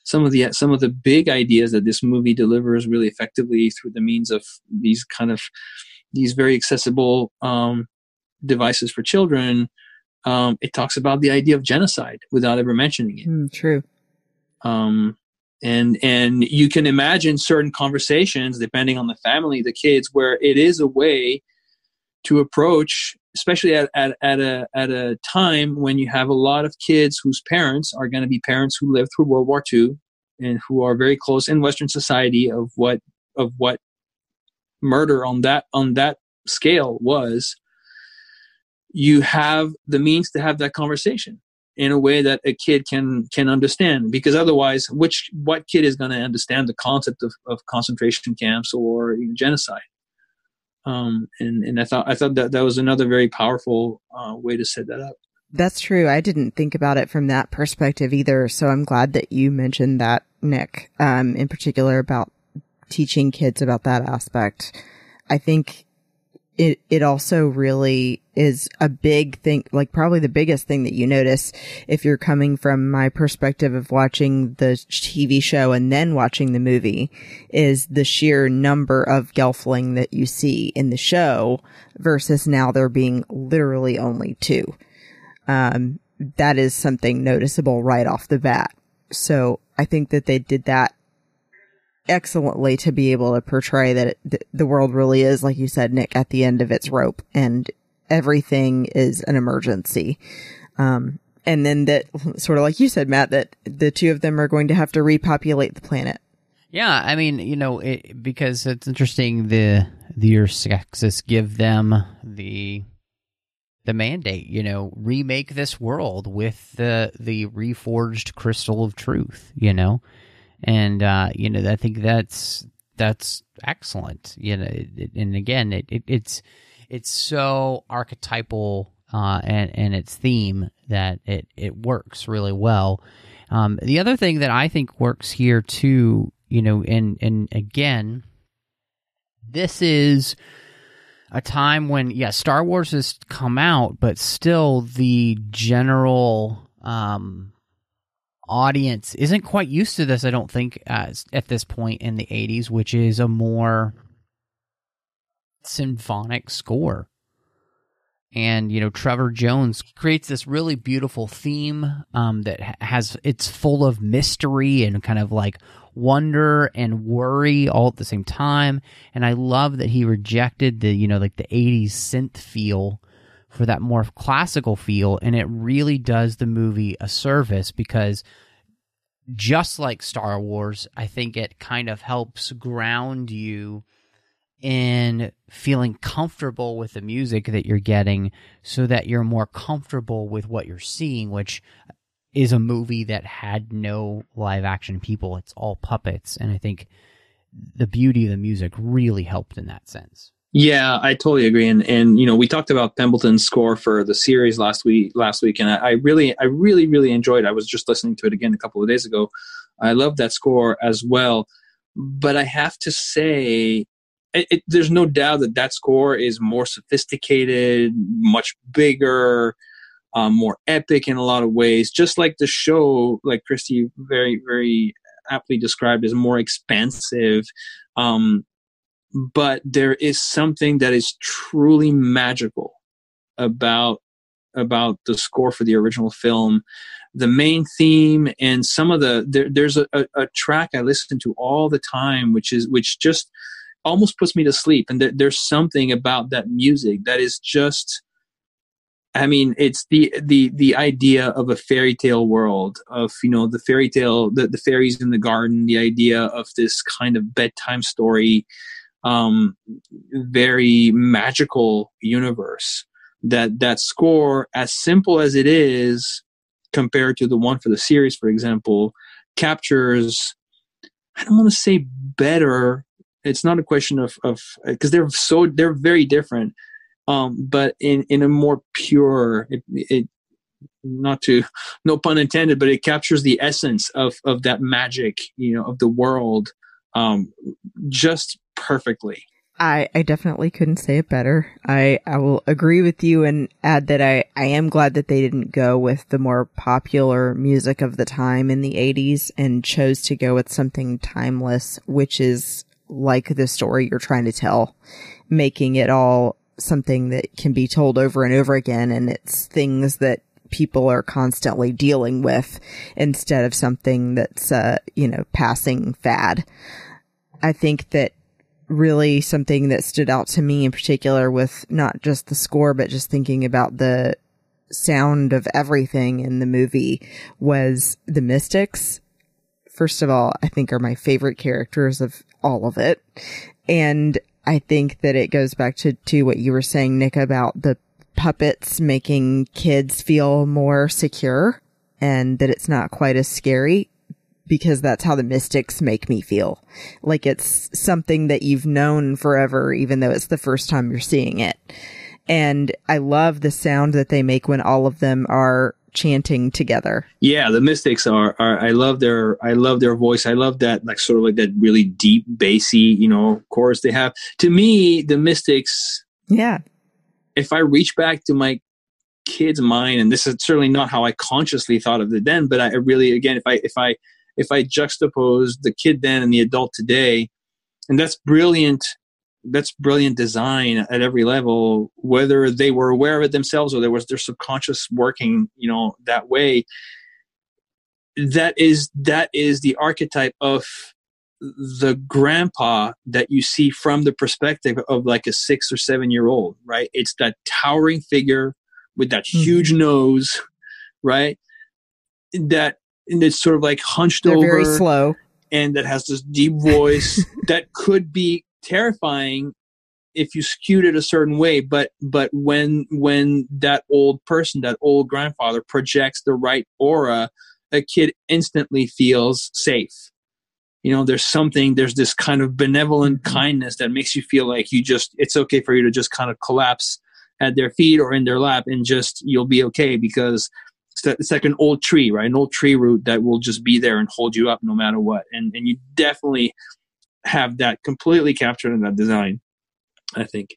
some of the some of the big ideas that this movie delivers really effectively through the means of these kind of these very accessible um, devices for children. Um, it talks about the idea of genocide without ever mentioning it. Mm, true. Um, and and you can imagine certain conversations depending on the family, the kids, where it is a way to approach especially at, at, at, a, at a time when you have a lot of kids whose parents are going to be parents who lived through World War II and who are very close in Western society of what of what murder on that on that scale was. You have the means to have that conversation in a way that a kid can can understand because otherwise which what kid is going to understand the concept of, of concentration camps or genocide um, and and I thought I thought that that was another very powerful uh, way to set that up. That's true. I didn't think about it from that perspective either. So I'm glad that you mentioned that, Nic, um, in particular about teaching kids about that aspect. I think it it also really is a big thing like probably the biggest thing that you notice if you're coming from my perspective of watching the TV show and then watching the movie is the sheer number of gelfling that you see in the show versus now there being literally only two. Um that is something noticeable right off the bat. So i think that they did that excellently to be able to portray that it, the world really is, like you said, Nic, at the end of its rope and everything is an emergency. Um, and then that sort of like you said, Matt, that the two of them are going to have to repopulate the planet. Yeah, I mean, you know, it, because it's interesting. The the Earth give them the the mandate. You know, remake this world with the the reforged crystal of truth. You know, and uh, you know I think that's that's excellent. You know, and again, it, it, it's it's so archetypal uh, and and its theme that it it works really well. Um, the other thing that I think works here too, you know, and and again, this is a time when yeah, Star Wars has come out, but still the general um, audience isn't quite used to this, I don't think, as at this point in the 80s, which is a more symphonic score. And, you know, Trevor Jones creates this really beautiful theme um, that has, it's full of mystery and kind of like wonder and worry all at the same time. And I love that he rejected the, you know, like the 80s synth feel for that more classical feel and it really does the movie a service because just like Star Wars, I think it kind of helps ground you in feeling comfortable with the music that you're getting so that you're more comfortable with what you're seeing, which is a movie that had no live action people. It's all puppets. And I think the beauty of the music really helped in that sense. Yeah, I totally agree. And and you know, we talked about Pemberton's score for the series last week last week, and I, I really, I really, really enjoyed. It. I was just listening to it again a couple of days ago. I love that score as well. But I have to say, it, it, there's no doubt that that score is more sophisticated, much bigger, um, more epic in a lot of ways. Just like the show, like Christy very, very aptly described, is more expansive. Um, but there is something that is truly magical about about the score for the original film. The main theme and some of the there, there's a, a, a, track i listen to all the time which is which just almost puts me to sleep. And there, there's something about that music that is just i mean it's the the the idea of a fairy tale world of you know the fairy tale the, the fairies in the garden the idea of this kind of bedtime story um, very magical universe. That that score, as simple as it is, compared to the one for the series, for example, captures. I don't want to say better. It's not a question of of because they're so they're very different. Um, but in in a more pure, it, it not to no pun intended but it captures the essence of of that magic you know of the world um just perfectly I, I definitely couldn't say it better. I, I will agree with you and add that I, I am glad that they didn't go with the more popular music of the time in the 80s and chose to go with something timeless, which is like the story you're trying to tell, making it all something that can be told over and over again. And it's things that people are constantly dealing with instead of something that's, uh, you know, passing fad. I think that really something that stood out to me in particular with not just the score, but just thinking about the sound of everything in the movie was the Mystics. First of all, I think are my favorite characters of all of it. And I think that it goes back to, to what you were saying, Nic, about the puppets making kids feel more secure and that it's not quite as scary because that's how the mystics make me feel. Like it's something that you've known forever, even though it's the first time you're seeing it. And I love the sound that they make when all of them are chanting together. Yeah, the Mystics are, are I love their I love their voice. I love that like sort of like that really deep bassy, you know, chorus they have. To me, the Mystics Yeah. If I reach back to my kid's mind and this is certainly not how I consciously thought of it then, but I really again if I if I if I juxtapose the kid then and the adult today, and that's brilliant. That's brilliant design at every level, whether they were aware of it themselves or there was their subconscious working, you know, that way. That is that is the archetype of the grandpa that you see from the perspective of like a six or seven year old, right? It's that towering figure with that mm-hmm. huge nose, right? That and it's sort of like hunched They're over, very slow, and that has this deep voice *laughs* that could be terrifying if you skewed it a certain way. But but when when that old person, that old grandfather, projects the right aura, a kid instantly feels safe. You know, there's something, there's this kind of benevolent mm-hmm. kindness that makes you feel like you just, it's okay for you to just kind of collapse at their feet or in their lap and just, you'll be okay because it's like an old tree, right? An old tree root that will just be there and hold you up no matter what. And and you definitely have that completely captured in that design. I think.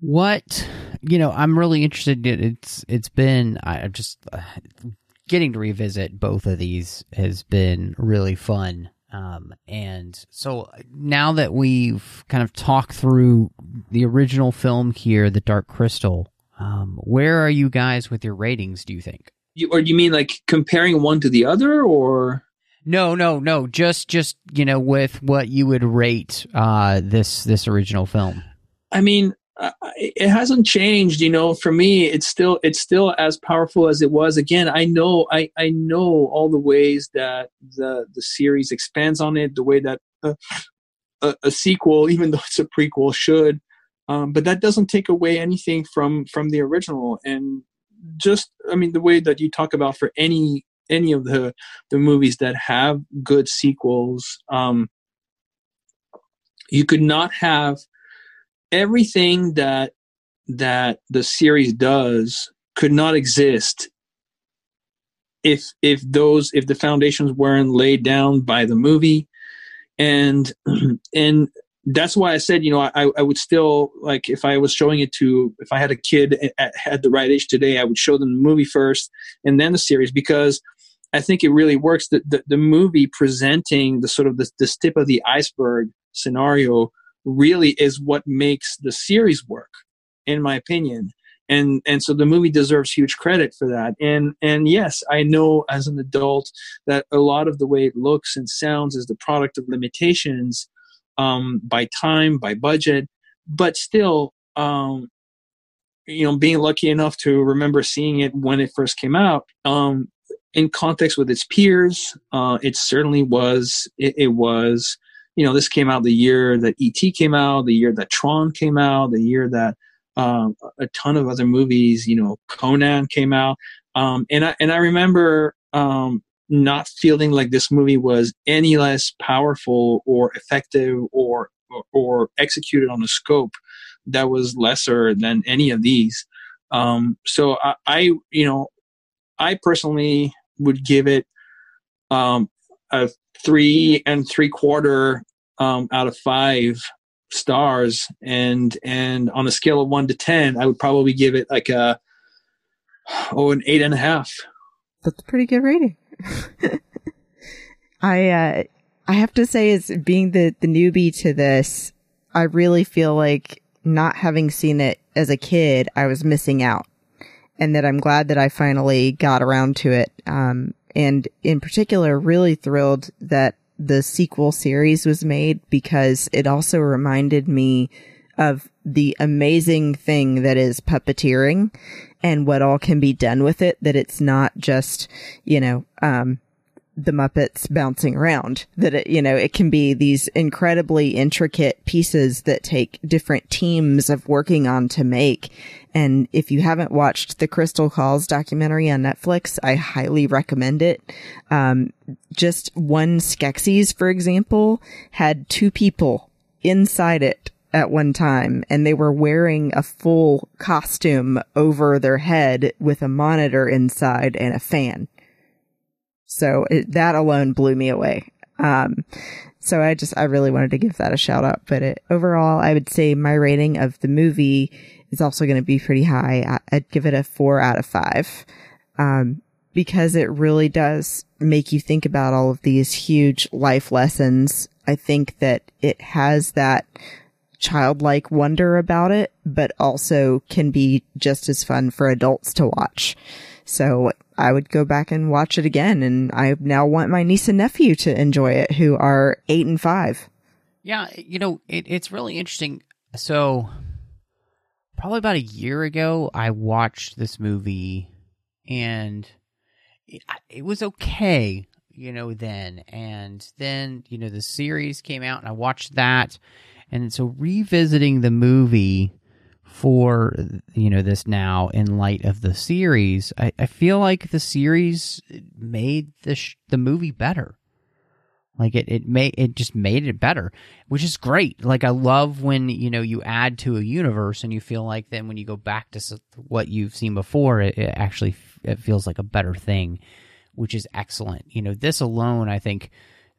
What you know, I'm really interested. In, it's it's been i'm just uh, getting to revisit both of these has been really fun. Um, and so now that we've kind of talked through the original film here, The Dark Crystal, um, where are you guys with your ratings? Do you think? you, or do you mean like comparing one to the other or no no no just just you know with what you would rate uh this this original film i mean uh, it hasn't changed you know for me it's still it's still as powerful as it was. Again i know i i know all the ways that the the series expands on it the way that a, a, a sequel even though it's a prequel should. Um, but that doesn't take away anything from from the original. And just i mean the way that you talk about for any any of the the movies that have good sequels um you could not have everything that that the series does could not exist if if those if the foundations weren't laid down by the movie and *clears throat* and that's why I said, you know, I, I would still like if I was showing it to if I had a kid at, at the right age today, I would show them the movie first and then the series because I think it really works. The the, the movie presenting the sort of the, the tip of the iceberg scenario really is what makes the series work, in my opinion. And and so the movie deserves huge credit for that. And and yes, I know as an adult that a lot of the way it looks and sounds is the product of limitations um, by time, by budget, but still, um, you know, being lucky enough to remember seeing it when it first came out, um, in context with its peers, uh, it certainly was. It, it, was, you know, this came out the year that ET came out, the year that Tron came out, the year that um, a ton of other movies, you know, Conan came out, um, and I and I remember um, not feeling like this movie was any less powerful or effective or or, executed on a scope that was lesser than any of these. Um, so I, I, you know, I personally would give it um, a three and three quarter um, out of five stars, and and on a scale of one to ten, I would probably give it like a oh an eight and a half. That's a pretty good rating. *laughs* I uh, I have to say, as being the the newbie to this, I really feel like not having seen it as a kid, I was missing out, and that I'm glad that I finally got around to it. Um, and in particular, really thrilled that the sequel series was made because it also reminded me of the amazing thing that is puppeteering and what all can be done with it. That it's not just, you know, um, the Muppets bouncing around. That it, you know, it can be these incredibly intricate pieces that take different teams of working on to make. And if you haven't watched the Crystal Calls documentary on Netflix, I highly recommend it. Um, just one Skeksis, for example, had two people inside it at one time and they were wearing a full costume over their head with a monitor inside and a fan. So it, that alone blew me away. Um, so I just, I really wanted to give that a shout out. But it, overall, I would say my rating of the movie is also going to be pretty high. I, would give it a four out of five. Um, because it really does make you think about all of these huge life lessons. I think that it has that childlike wonder about it, but also can be just as fun for adults to watch. So I would go back and watch it again. And I now want my niece and nephew to enjoy it who are eight and five. Yeah. You know, it, it's really interesting. So probably about a year ago, I watched this movie and it, it was okay, you know, then. And then, you know, the series came out and I watched that and so revisiting the movie for you know this now in light of the series, I, I feel like the series made the sh- the movie better. Like it, it made it just made it better, which is great. Like I love when you know you add to a universe and you feel like then when you go back to what you've seen before, it, it actually it feels like a better thing, which is excellent. You know, this alone, I think,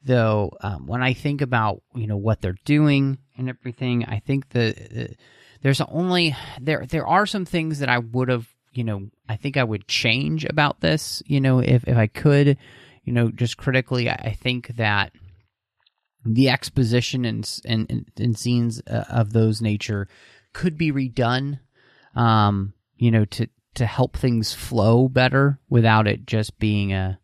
though, um, when I think about you know what they're doing and everything. I think the, the there's only there there are some things that I would have you know I think I would change about this. You know, if if I could, you know, just critically, I, I think that the exposition and and, and scenes uh, of those nature could be redone. Um, you know, to to help things flow better without it just being a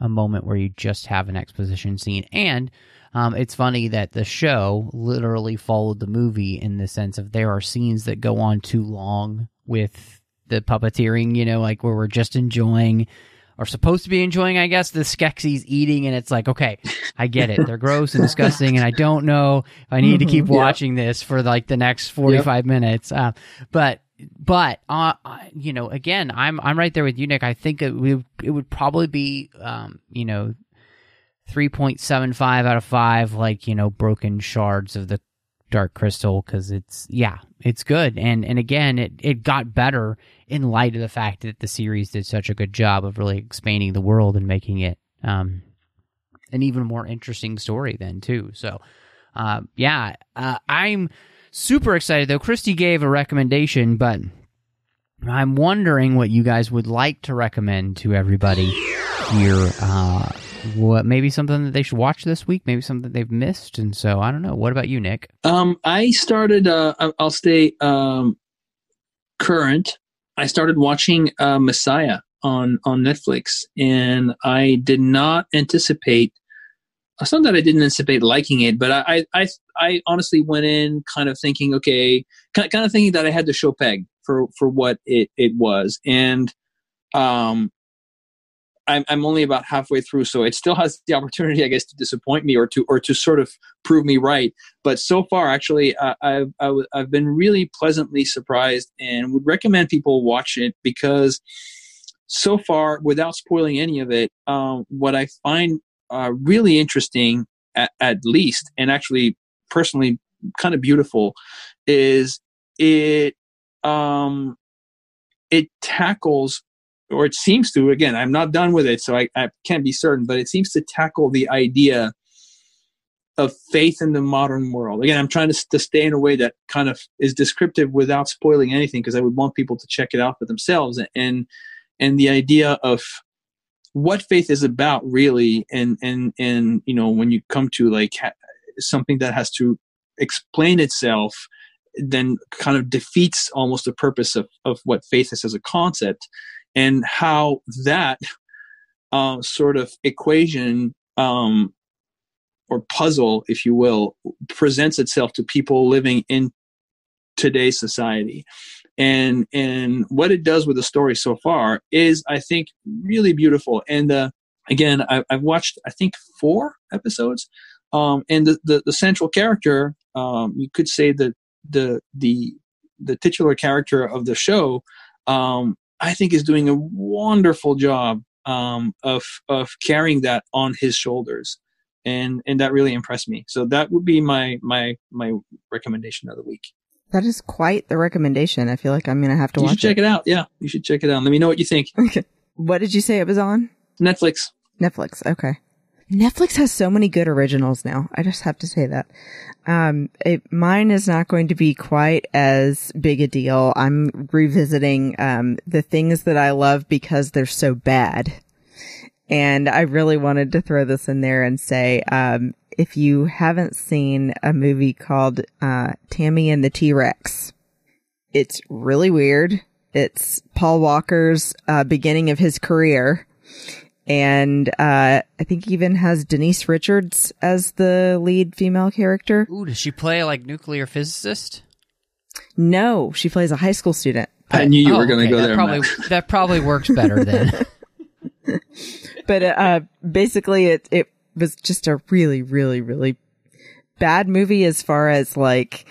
a moment where you just have an exposition scene and um, it's funny that the show literally followed the movie in the sense of there are scenes that go on too long with the puppeteering, you know, like where we're just enjoying or supposed to be enjoying, I guess, the Skeksis eating, and it's like, okay, I get it. They're gross and disgusting, and I don't know if I need to keep *laughs* watching this for like the next forty-five yep. minutes. Uh, but but uh, you know, again, I'm I'm right there with you, Nic. I think it would it would probably be um, you know 3.75 out of 5 like you know broken shards of the dark crystal because it's yeah it's good. And and again it it got better in light of the fact that the series did such a good job of really expanding the world and making it um an even more interesting story then too. So uh, yeah uh, i'm super excited though. Christy gave a recommendation but i'm wondering what you guys would like to recommend to everybody here uh what maybe something that they should watch this week, maybe something they've missed. And so I don't know. What about you, Nic? Um, I started. Uh, I'll stay um, current. I started watching uh, Messiah on on Netflix, and I did not anticipate. It's not that I didn't anticipate liking it, but I, I, I honestly went in kind of thinking, okay, kind of thinking that I had to show peg for for what it it was, and um, I'm, I'm only about halfway through, so it still has the opportunity, I guess, to disappoint me or to or to sort of prove me right. But so far, actually, uh, I've I w- I've been really pleasantly surprised, and would recommend people watch it because so far, without spoiling any of it, um, what I find uh, really interesting, at, at least, and actually personally kind of beautiful, is it um, it tackles or it seems to. Again, I'm not done with it, so I, I can't be certain, but it seems to tackle the idea of faith in the modern world. Again, I'm trying to, to stay in a way that kind of is descriptive without spoiling anything because I would want people to check it out for themselves. And and the idea of what faith is about really and and and you know when you come to like ha- something that has to explain itself then kind of defeats almost the purpose of, of what faith is as a concept and how that uh, sort of equation um, or puzzle, if you will, presents itself to people living in today's society. And and what it does with the story so far is, I think, really beautiful. And uh, again, I, have watched I think four episodes, um, and the, the, the central character, um, you could say that the the the titular character of the show, um, I think, is doing a wonderful job um, of of carrying that on his shoulders and and that really impressed me. So that would be my my my recommendation of the week. That is quite the recommendation. I feel like I'm gonna have to you watch should check it. it out. Yeah, you should check it out. Let me know what you think. *laughs* Okay. What did you say it was on? Netflix. Netflix. Okay. Netflix has so many good originals now. I just have to say that. Um, it, mine is not going to be quite as big a deal. I'm revisiting, um, the things that I love because they're so bad. And I really wanted to throw this in there and say, um, if you haven't seen a movie called uh, Tammy and the T Rex, it's really weird. It's Paul Walker's uh, beginning of his career. And uh, I think even has Denise Richards as the lead female character. Ooh, does she play like nuclear physicist? No, she plays a high school student. I knew you oh, were going to okay. go that there. Probably, *laughs* that probably works better then. *laughs* but uh, basically, it it was just a really, really, really bad movie as far as like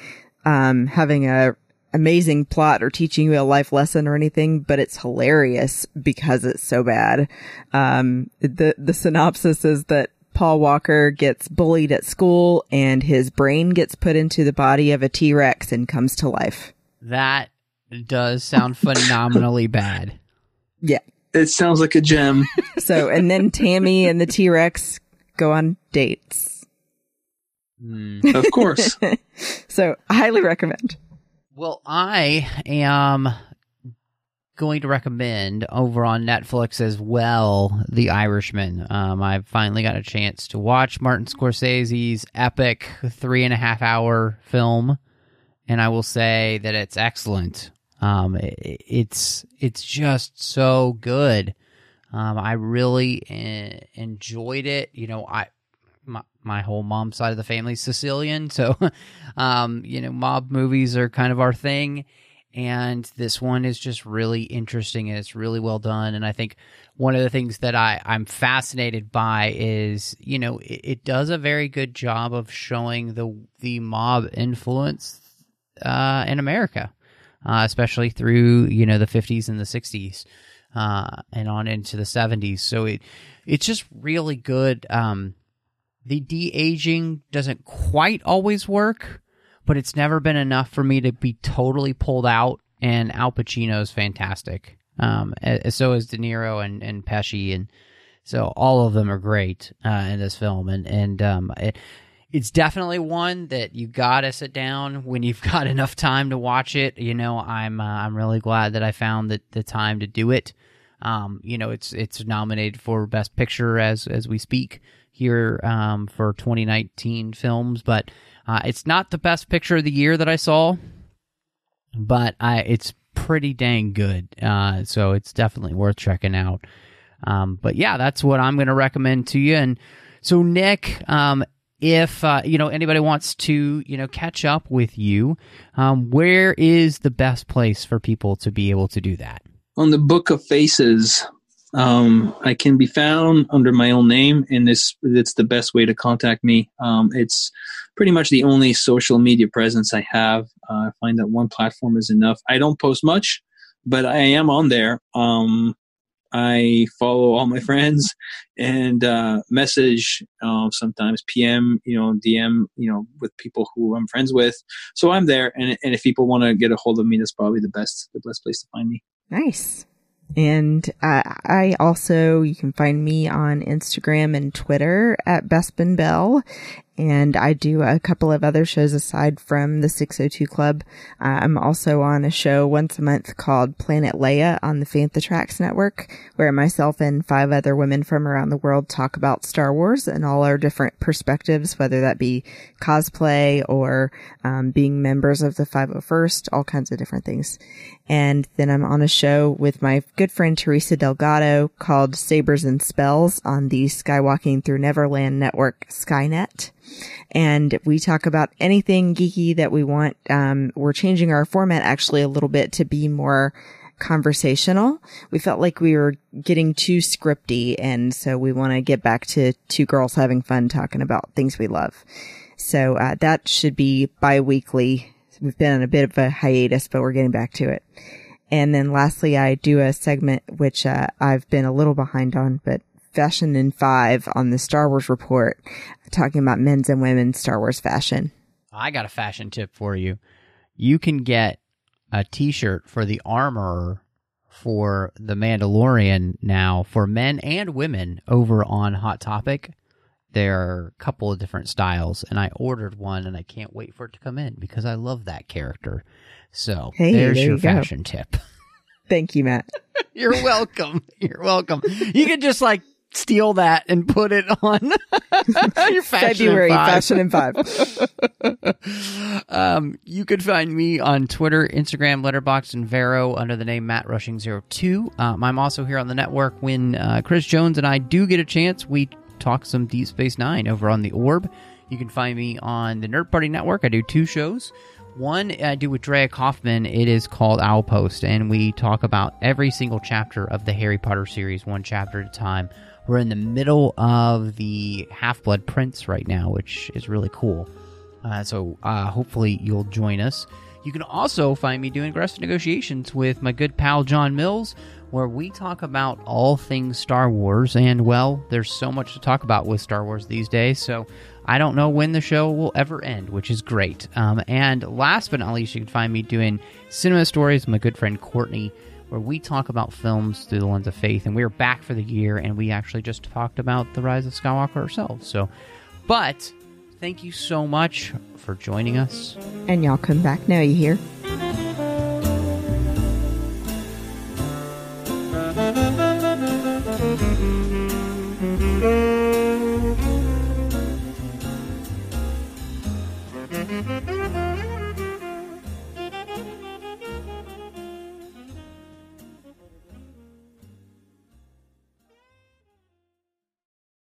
um, having a amazing plot or teaching you a life lesson or anything, but it's hilarious because it's so bad. Um, the the synopsis is that Paul Walker gets bullied at school and his brain gets put into the body of a T Rex and comes to life. That does sound phenomenally bad. Yeah. It sounds like a gem. *laughs* so, and then Tammy and the T Rex go on dates. Mm. Of course. *laughs* so, I highly recommend. Well, I am going to recommend over on Netflix as well The Irishman. Um, I finally got a chance to watch Martin Scorsese's epic three and a half hour film, and I will say that it's excellent. Um, it, it's it's just so good. Um, I really uh, enjoyed it. You know, I my, my whole mom's side of the family Sicilian, so *laughs* um, you know, mob movies are kind of our thing. And this one is just really interesting and it's really well done. And I think one of the things that I, I'm fascinated by is, you know, it, it does a very good job of showing the the mob influence uh, in America uh, especially through you know the 50s and the 60s uh, and on into the 70s. So it it's just really good. Um, the de aging doesn't quite always work, but it's never been enough for me to be totally pulled out. And Al Pacino's fantastic. Um, so is De Niro and and Pesci, and so all of them are great uh, in this film. And and um, it, it's definitely one that you gotta sit down when you've *laughs* got enough time to watch it. You know, I'm uh, I'm really glad that I found the, the time to do it. Um, you know, it's it's nominated for Best Picture as as we speak here um, for 2019 films, but uh, it's not the best picture of the year that I saw, but I it's pretty dang good. Uh, so it's definitely worth checking out. Um, but yeah, that's what I'm going to recommend to you. And so, Nic, um, if uh, you know anybody wants to you know catch up with you um, where is the best place for people to be able to do that on the book of faces um, i can be found under my own name and this it's the best way to contact me um, it's pretty much the only social media presence i have uh, i find that one platform is enough i don't post much but i am on there um, I follow all my *laughs* friends and uh, message uh, sometimes PM, you know, DM, you know, with people who I'm friends with. So I'm there, and and if people want to get a hold of me, that's probably the best the best place to find me. Nice. And uh, I also, you can find me on Instagram and Twitter at Bespin Bell. And I do a couple of other shows aside from the 602 Club. Uh, I'm also on a show once a month called Planet Leia on the Fantha Tracks Network, where myself and five other women from around the world talk about Star Wars and all our different perspectives, whether that be cosplay or um, being members of the 501st, all kinds of different things. And then I'm on a show with my good friend Teresa Delgado called Sabers and Spells on the Skywalking Through Neverland network, Skynet. And we talk about anything geeky that we want. Um, we're changing our format actually a little bit to be more conversational. We felt like we were getting too scripty. And so we want to get back to two girls having fun talking about things we love. So, uh, that should be bi-weekly We've been on a bit of a hiatus, but we're getting back to it. And then lastly, I do a segment which uh, I've been a little behind on, but Fashion in Five on the Star Wars Report, talking about men's and women's Star Wars fashion. I got a fashion tip for you. You can get a T-shirt for the armor for the Mandalorian now for men and women over on Hot Topic there are a couple of different styles, and I ordered one, and I can't wait for it to come in because I love that character. So hey, there's there your you fashion tip. *laughs* Thank you, Matt. You're welcome. You're welcome. You can just like steal that and put it on *laughs* your fashion February in fashion in five. um, you could find me on Twitter, Instagram, Letterboxd, and Vero under the name Matt Rushing 02. Um, I'm also here on the network when uh, Chris Jones and I do get a chance. We talk some Deep Space Nine over on the Orb. You can find me on the Nerd Party Network. I do two shows. One I do with Drea Kaufman. It is called Owl Post, and we talk about every single chapter of the Harry Potter series, one chapter at a time. We're in the middle of the Half Blood Prince right now, which is really cool. Uh, so uh, hopefully you'll join us. You can also find me doing aggressive negotiations with my good pal John Mills where we talk about all things Star Wars. And, well, there's so much to talk about with Star Wars these days, so I don't know when the show will ever end, which is great. Um, and last but not least, you can find me doing cinema stories with my good friend Courtney, where we talk about films through the lens of faith. And we are back for the year, and we actually just talked about The Rise of Skywalker ourselves. So, but thank you so much for joining us. And y'all come back now, you hear?